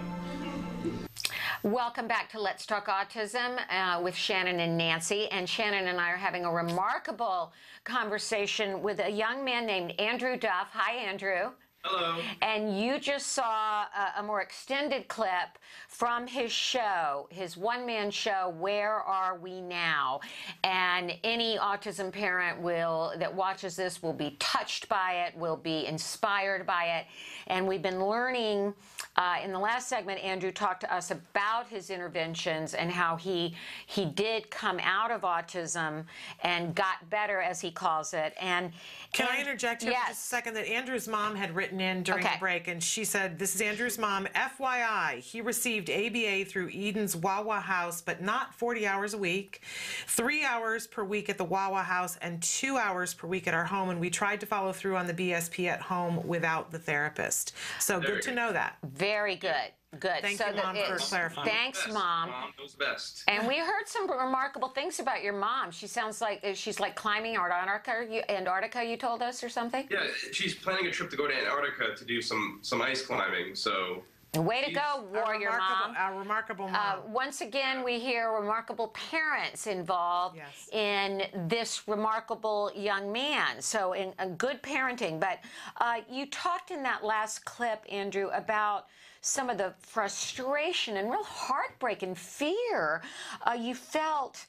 Welcome back to Let's Talk Autism uh, with Shannon and Nancy. And Shannon and I are having a remarkable conversation with a young man named Andrew Duff. Hi, Andrew. Hello. And you just saw a, a more extended clip from his show, his one man show, Where Are We Now? And any autism parent will that watches this will be touched by it, will be inspired by it. And we've been learning uh, in the last segment, Andrew talked to us about his interventions and how he he did come out of autism and got better, as he calls it. And Can I interject here for just a second? That Andrew's mom had written in during Okay. the break, and she said, "This is Andrew's mom. FYI, he received ABA through Eden's Wawa House, but not 40 hours a week. Three hours per week at the Wawa House, and two hours per week at our home. And we tried to follow through on the BSP at home without the therapist. So Very good to know that. Very good. Good. Thank so you, Mom, for clarifying. Thanks, Best, Mom. Mom knows best. And we heard some remarkable things about your mom. She sounds like uh, she's like climbing Antarctica. You, Antarctica, you told us, or something. Yeah, she's planning a trip to go to Antarctica to do some some ice climbing. So Way to go, warrior mom. A remarkable mom. Uh, once again, we hear remarkable parents involved in this remarkable young man. So, in a good parenting. But uh, you talked in that last clip, Andrew, about some of the frustration and real heartbreak and fear uh, you felt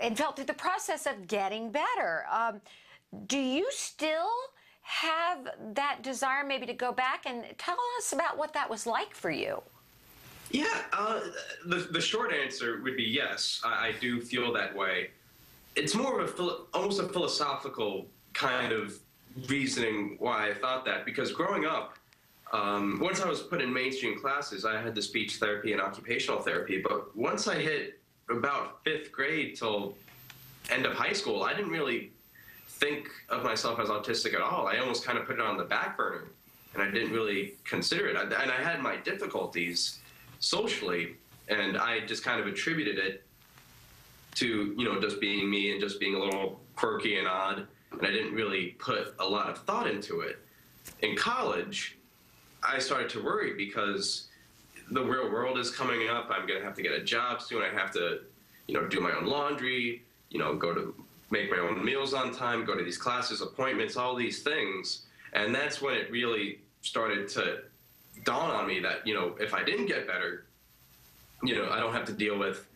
and felt through the process of getting better. Um, do you still have that desire maybe to go back and tell us about what that was like for you? yeah, uh, the the short answer would be yes. I, I do feel that way. It's more of a almost a philosophical kind of reasoning why I thought that because growing up. Um, once I was put in mainstream classes, I had the speech therapy and occupational therapy. But once I hit about fifth grade till end of high school, I didn't really think of myself as autistic at all. I almost kind of put it on the back burner, and I didn't really consider it. And I had my difficulties socially, and I just kind of attributed it to you know just being me and just being a little quirky and odd, and I didn't really put a lot of thought into it. In college, I started to worry because the real world is coming up. I'm going to have to get a job soon. I have to, you know, do my own laundry, you know, go to make my own meals on time, go to these classes, appointments, all these things. And that's when it really started to dawn on me that, you know, if I didn't get better, you know, I don't have to deal with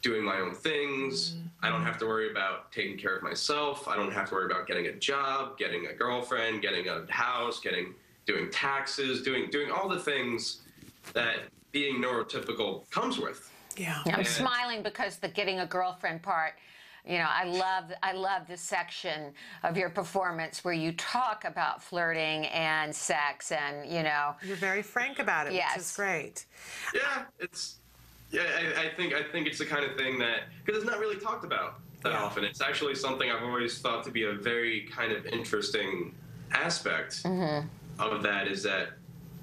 doing my own things. Mm-hmm. I don't have to worry about taking care of myself. I don't have to worry about getting a job, getting a girlfriend, getting a house, getting doing taxes, doing doing all the things that being neurotypical comes with. Yeah. I'm And- smiling because the getting a girlfriend part. You know, I love I love this section of your performance where you talk about flirting and sex, and you know, You're very frank about it, Yes. which is great. Yeah, it's yeah. I, I think I think it's the kind of thing that because it's not really talked about that Yeah. often. It's actually something I've always thought to be a very kind of interesting aspect Mm-hmm. Of that. Is that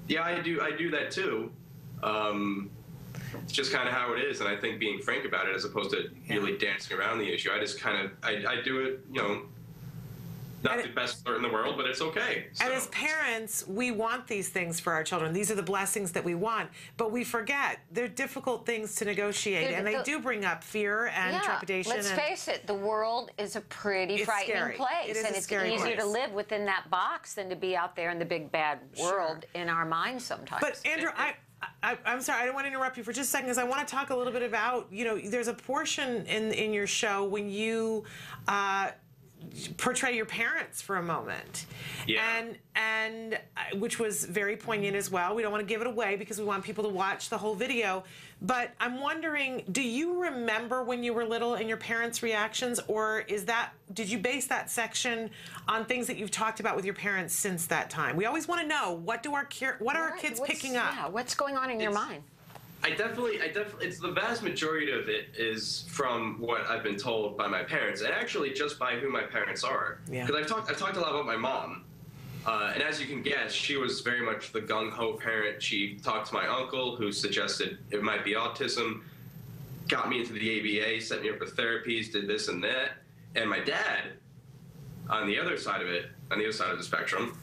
yeah, I do I do that too. Um, it's just kind of how it is, and I think being frank about it, as opposed to really dancing around the issue, I just kind of I, I do it. You know, not the best flirt in the world, but it's okay. And as parents, we want these things for our children. These are the blessings that we want, but we forget they're difficult things to negotiate, Dude, and they the- do bring up fear and yeah, trepidation. Let's and, face it, the world is a pretty frightening scary. place, It is and a it's scary easier to live within that box than to be out there in the big bad world in our minds sometimes. But Andrew, I, I, I'm sorry, I don't want to interrupt you for just a second, because I want to talk a little bit about, you know, there's a portion in in your show when you uh, portray your parents for a moment, Yeah. and and uh, which was very poignant as well. We don't want to give it away because we want people to watch the whole video. But I'm wondering, do you remember when you were little and your parents' reactions, or is that did you base that section on things that you've talked about with your parents since that time? We always want to know what do our ki- what are our kids what's- picking up? Yeah, what's going on in your mind? I definitely, I definitely, it's the vast majority of it is from what I've been told by my parents, and actually just by who my parents are. Yeah. Because I've talked, I've talked a lot about my mom, uh, and as you can guess, she was very much the gung ho parent. She talked to my uncle, who suggested it might be autism, got me into the ABA, set me up with therapies, did this and that, and my dad, on the other side of it, on the other side of the spectrum,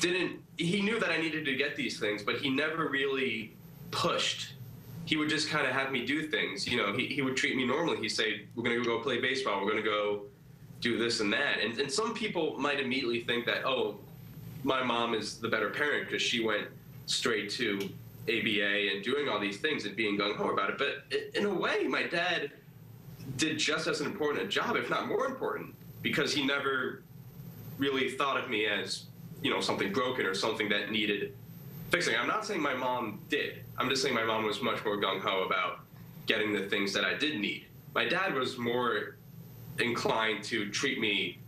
didn't he knew that I needed to get these things, but he never really pushed. he would just kind of have me do things. You know, he, he would treat me normally. He'd say, We're going to go play baseball. We're going to go do this and that. And, and some people might immediately think that, oh, my mom is the better parent because she went straight to ABA and doing all these things and being gung ho about it. But in a way, my dad did just as important a job, if not more important, because he never really thought of me as, you know, something broken or something that needed fixing. I'm not saying my mom did. I'm just saying my mom was much more gung ho about getting the things that I did need. My dad was more inclined to treat me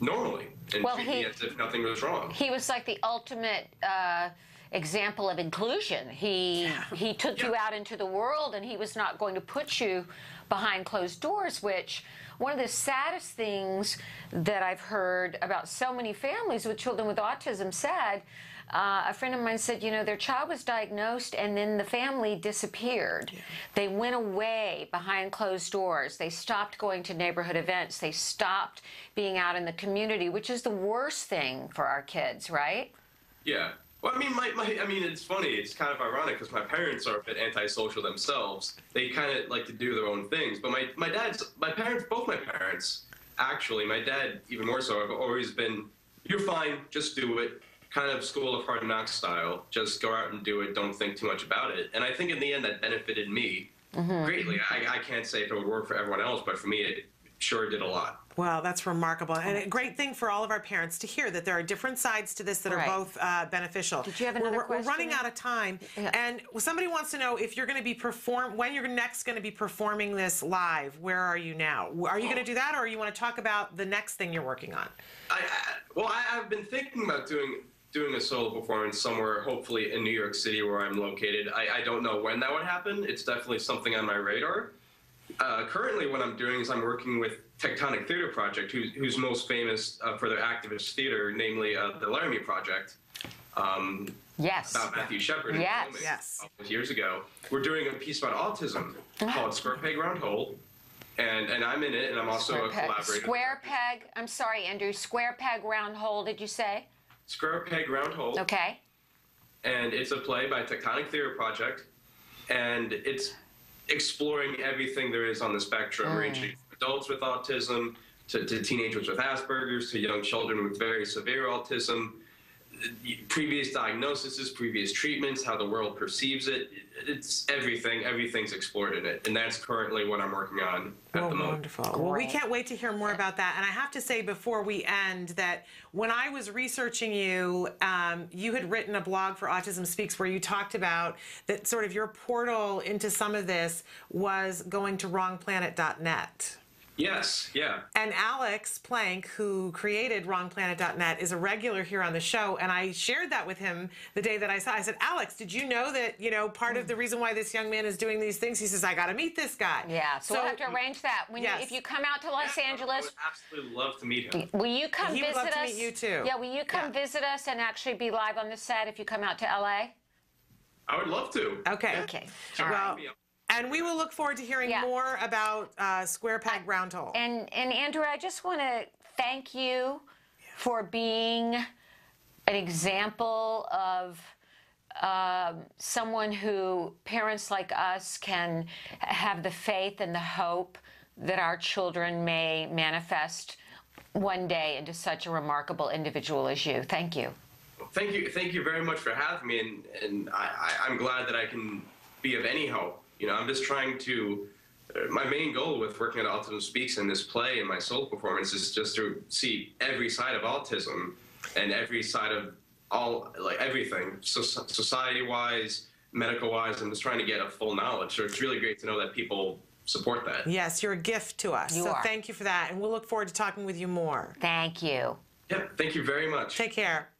normally and Well, treat he- me as if nothing was wrong. He was like the ultimate uh, example of inclusion. He he took you out into the world, and he was not going to put you behind closed doors. Which one of the saddest things that I've heard about so many families with children with autism said. Uh, a friend of mine said, you know, their child was diagnosed and then the family disappeared. They went away behind closed doors. They stopped going to neighborhood events. They stopped being out in the community, which is the worst thing for our kids, right? Yeah. Well, I mean, my, my I mean, it's funny. It's kind of ironic because my parents are a bit antisocial themselves. They kind of like to do their own things. But my my dad's my parents, both my parents, actually, my dad even more so. Have always been, you're fine, just do it. Kind of school of hard knocks style. Just go out and do it. Don't think too much about it. And I think in the end that benefited me greatly. I, I can't say if it would work for everyone else, but for me, it sure did a lot. Wow, that's remarkable. And a great thing for all of our parents to hear that there are different sides to this that Right. are both uh, beneficial. Did you have We're- another we're, We're running out of time. And somebody wants to know if you're going to be perform when you're next going to be performing this live. Where are you now? Are you going to do that or you want to talk about the next thing you're working on? I, I, well, I, I've been thinking about doing doing a solo performance somewhere, hopefully in New York City, where I'm located. I, I don't know when that would happen. It's definitely something on my radar. Uh, currently, what I'm doing is I'm working with Tectonic Theater Project, who's, who's most famous uh, for their activist theater, namely uh, the Laramie Project. Um, Yes. about Matthew Shepard. Yes. Yes. Years ago, we're doing a piece about autism called Square Peg Round Hole, and and I'm in it, and I'm also Square a peg. collaborator. Square peg. I'm sorry, Andrew. Square peg, round hole. Did you say? Square Peg Round Hole. Okay. and it's a play by Tectonic Theater Project, and it's exploring everything there is on the spectrum, Mm. ranging from adults with autism to, to teenagers with Asperger's to young children with very severe autism, previous diagnoses, previous treatments, how the world perceives it. It's everything. Everything's explored in it, and that's currently what I'm working on at Oh, the moment. wonderful. Well, we can't wait to hear more about that. And I have to say before we end that when I was researching you, um, you had written a blog for Autism Speaks where you talked about that sort of your portal into some of this was going to wrongplanet.net. Yes, yeah. And Alex Plank, who created WrongPlanet.net, is a regular here on the show. And I shared that with him the day that I saw. I said, Alex, did you know that you know part of the reason why this young man is doing these things? He says, I got to meet this guy. Yeah. So, we'll have to arrange that when Yes. you, if you come out to Los Angeles. I Angeles. would absolutely love to meet him. Will you come He would visit love to us? meet you, too. Yeah. Will you come visit us and actually be live on the set if you come out to LA? I would love to. Okay. Okay. Well, and we will look forward to hearing more about uh, Square Peg Round Hole. And and Andrew, I just want to thank you for being an example of um, someone who parents like us can have the faith and the hope that our children may manifest one day into such a remarkable individual as you. Thank you. Thank you, thank you very much for having me, and, and I, I, I'm glad that I can be of any help. You know, I'm just trying to. Uh, my main goal with working at Autism Speaks in this play and my solo performance is just to see every side of autism and every side of all, like everything, so, society-wise, medical-wise. I'm just trying to get a full knowledge. So it's really great to know that people support that. Yes, you're a gift to us. You so are. thank you for that. And we'll look forward to talking with you more. Thank you. Yep. Thank you very much. Take care.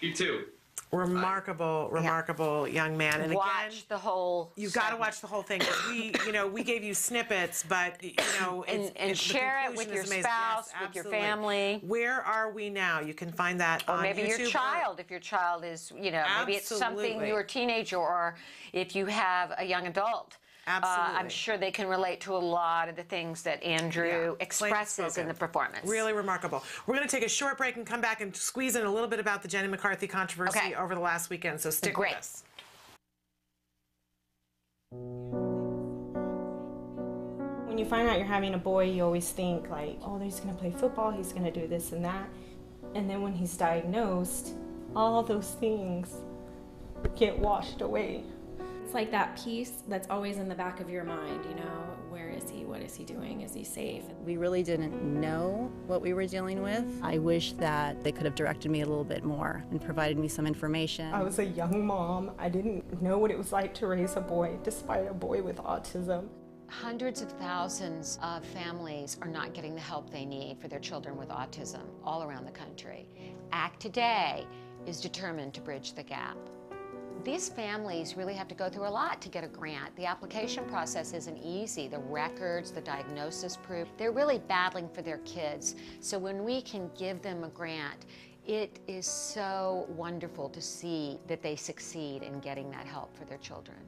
You too. Remarkable, remarkable young man. And Watch again, the whole. you got to watch the whole thing. 'cause We, you know, we gave you snippets, but you know, And- it's, and it's- the share it conclusion with is your amazing. spouse, Yes, with your absolutely. family. Where are we now? You can find that or on maybe your YouTube or- child if your child is you know maybe it's something Absolutely. a teenager or if you have a young adult uh, i'm sure they can relate to a lot of the things that andrew Yeah, expresses in the performance Really remarkable. We're going to take a short break and come back and squeeze in a little bit about the Jenny McCarthy controversy Okay. over the last weekend. So stick Great. with us. When you find out you're having a boy, you always think like, oh, he's going to play football, he's going to do this and that. And then when he's diagnosed, all those things get washed away. It's like that piece that's always in the back of your mind, you know, where is he? What is he doing? Is he safe? We really didn't know what we were dealing with. I wish that they could have directed me a little bit more and provided me some information. I was a young mom. I didn't know what it was like to raise a boy, despite a boy with autism. Hundreds of thousands of families are not getting the help they need for their children with autism all around the country. ACT Today is determined to bridge the gap. These families really have to go through a lot to get a grant. The application process isn't easy. The records, the diagnosis proof, they're really battling for their kids. So when we can give them a grant, it is so wonderful to see that they succeed in getting that help for their children.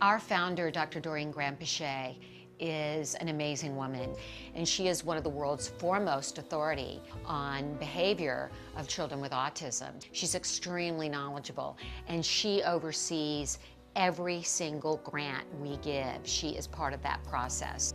Our founder, Dr. Doreen Granpeesheh, is an amazing woman, and she is one of the world's foremost authority on behavior of children with autism. She's extremely knowledgeable, and she oversees every single grant we give. She is part of that process.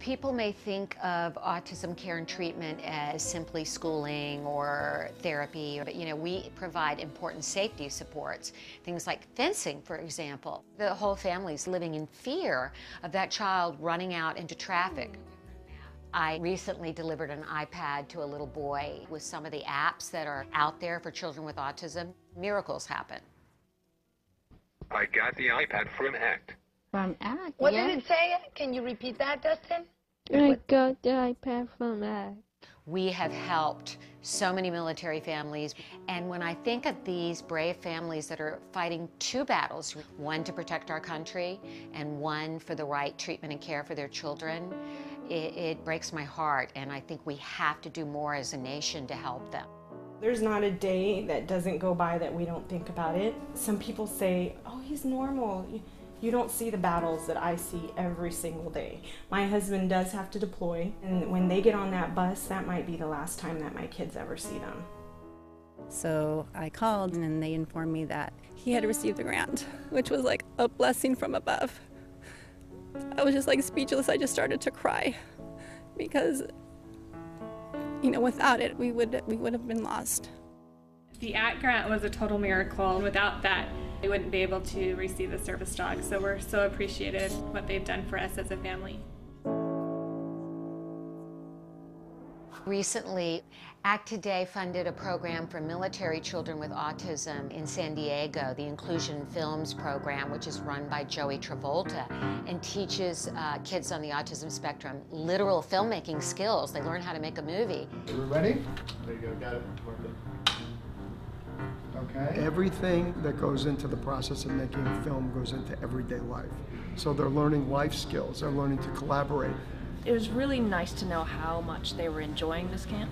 People may think of autism care and treatment as simply schooling or therapy, but you know, we provide important safety supports, things like fencing, for example. The whole family's living in fear of that child running out into traffic. I recently delivered an iPad to a little boy with some of the apps that are out there for children with autism. Miracles happen. I got the iPad from ACT. From ACT. What yeah. did it say? Can you repeat that, Dustin? I got the iPad from ACT. We have helped so many military families, and when I think of these brave families that are fighting two battles, one to protect our country and one for the right treatment and care for their children, it, it breaks my heart, and I think we have to do more as a nation to help them. There's not a day that doesn't go by that we don't think about it. Some people say, oh, he's normal. You don't see the battles that I see every single day. My husband does have to deploy, and when they get on that bus, that might be the last time that my kids ever see them. So I called, and they informed me that he had received the grant, which was like a blessing from above. I was just like speechless. I just started to cry because, you know, without it, we would we would have been lost. The ACT grant was a total miracle. And without that, we wouldn't be able to receive the service dog. So we're so appreciative what they've done for us as a family. Recently, ACT Today funded a program for military children with autism in San Diego, the Inclusion Films program, which is run by Joey Travolta and teaches uh, kids on the autism spectrum literal filmmaking skills. They learn how to make a movie. Are we ready? There you go, got it. Okay. Everything that goes into the process of making a film goes into everyday life. So they're learning life skills, they're learning to collaborate. It was really nice to know how much they were enjoying this camp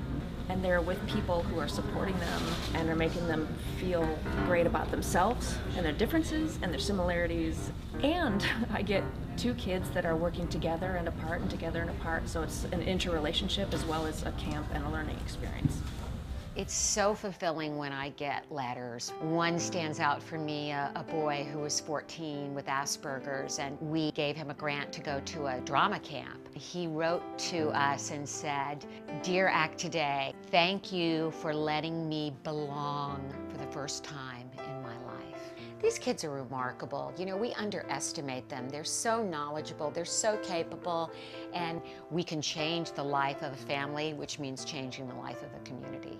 and they're with people who are supporting them and are making them feel great about themselves and their differences and their similarities. And I get two kids that are working together and apart and together and apart, so it's an interrelationship as well as a camp and a learning experience. It's so fulfilling when I get letters. One stands out for me, a, a, boy who was 14 with Asperger's, and we gave him a grant to go to a drama camp. He wrote to us and said, Dear ACT Today, thank you for letting me belong for the first time in my life. These kids are remarkable. You know, we underestimate them. They're so knowledgeable, they're so capable, and we can change the life of a family, which means changing the life of a community.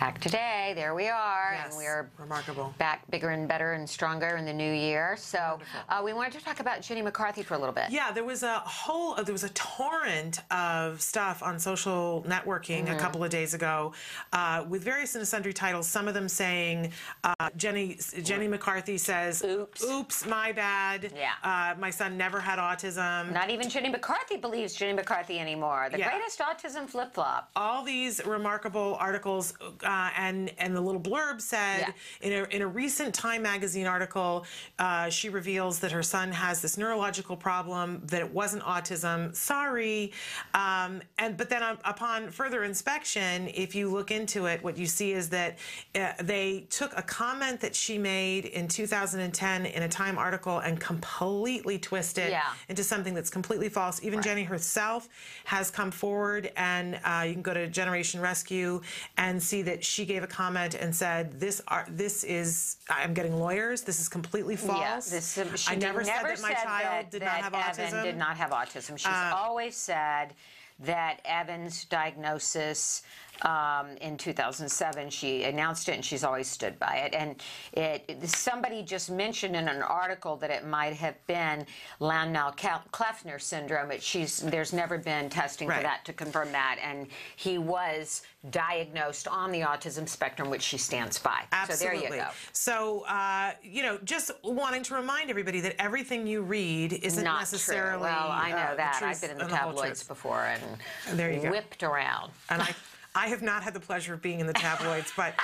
Act Today, there we are, yes, and we're remarkable back bigger and better and stronger in the new year. So uh, we wanted to talk about Jenny McCarthy for a little bit. Yeah, there was a whole, there was a torrent of stuff on social networking Mhm. a couple of days ago uh, with various and sundry titles. Some of them saying uh, Jenny Jenny McCarthy says, "Oops, oops, my bad. Yeah. uh, my son never had autism." Not even Jenny McCarthy believes Jenny McCarthy anymore. The Yeah. greatest autism flip flop. All these remarkable articles. Uh, and and the little blurb said in a in a recent Time magazine article, uh, she reveals that her son has this neurological problem that it wasn't autism. Sorry, um, and but then up- upon further inspection, if you look into it, what you see is that uh, they took a comment that she made in 2010 in a Time article and completely twisted Yeah. into something that's completely false. Even Jenny herself has come forward, and uh, you can go to Generation Rescue and see that she gave a comment and said, "This are this is I'm getting lawyers. This is completely false. Yeah, this, she I never, said that my said child that- did that not have Evan autism. did not have autism. She's Uh, always said that Evan's diagnosis um, in 2007, she announced it and she's always stood by it. And it, somebody just mentioned in an article that it might have been Landau-Kleffner syndrome. But she's there's never been testing for that to confirm that. And he was diagnosed on the autism spectrum, which she stands by. Absolutely. So there you go. So, uh, you know, just wanting to remind everybody that everything you read isn't Not necessarily. true. Well, I know uh, that. I've been in the and tabloids before and There you go. whipped around. And I, I have not had the pleasure of being in the tabloids, but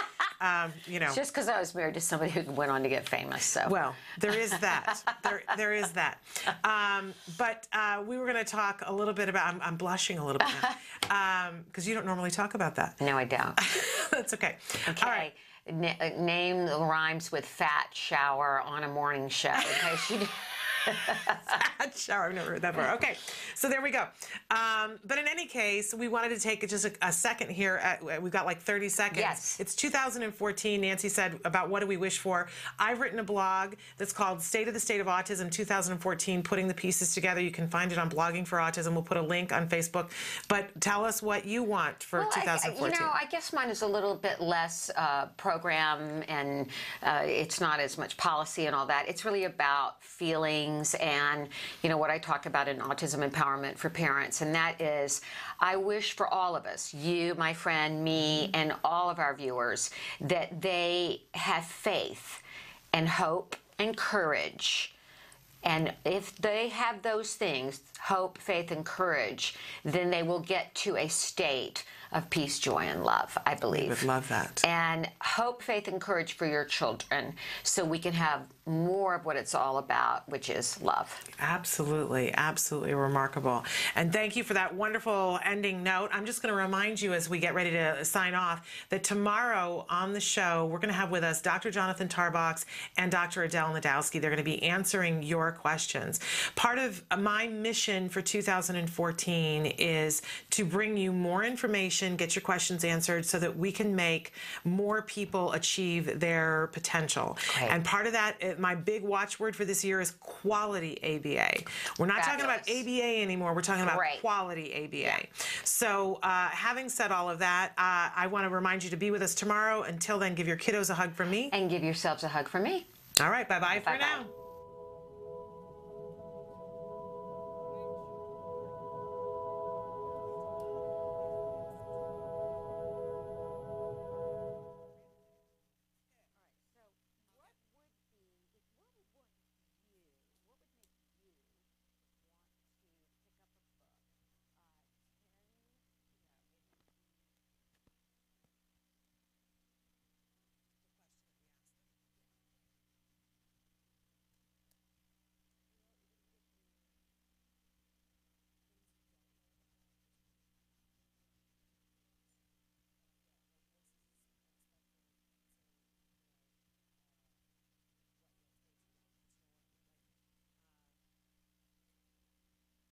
um, you know. Just because I was married to somebody who went on to get famous, so. Well, there is that. there, there is that. Um, but uh, we were going to talk a little bit about. I'm, I'm blushing a little bit because you don't normally talk about that. No, I don't. That's okay. Okay. Na- uh, name rhymes with fat shower on a morning show. Okay, she. Shower. I've never heard that before. Okay, so there we go. Um, but in any case, we wanted to take just a, a second here. At, we've got like 30 seconds. Yes. It's 2014. Nancy said about what do we wish for. I've written a blog that's called State of the State of Autism 2014, putting the pieces together. You can find it on Blogging for Autism. We'll put a link on Facebook. But tell us what you want for Well, I- 2014. you know, I guess mine is a little bit less uh, program and uh, it's not as much policy and all that. It's really about feelings and, you know, what I talk about in Autism Empowerment for Parents. And that is, I wish for all of us, you, my friend, me, and all of our viewers, that they have faith and hope and courage. And if they have those things, hope, faith, and courage, then they will get to a state of peace, joy, and love, I believe. would love that. And hope, faith, and courage for your children so we can have more of what it's all about, which is love. Absolutely, absolutely remarkable. And thank you for that wonderful ending note. I'm just going to remind you as we get ready to sign off that tomorrow on the show, we're going to have with us Dr. Jonathan Tarbox and Dr. Adel Najdowski. They're going to be answering your questions. Part of my mission for 2014 is to bring you more information, get your questions answered so that we can make more people achieve their potential. Great. And part of that, uh, my big watchword for this year is quality ABA. We're not talking about ABA anymore. We're talking about Great. quality ABA. So, uh, having said all of that, uh, I want to remind you to be with us tomorrow. Until then, give your kiddos a hug from me. And give yourselves a hug from me. All right. Bye bye for Bye-bye. now.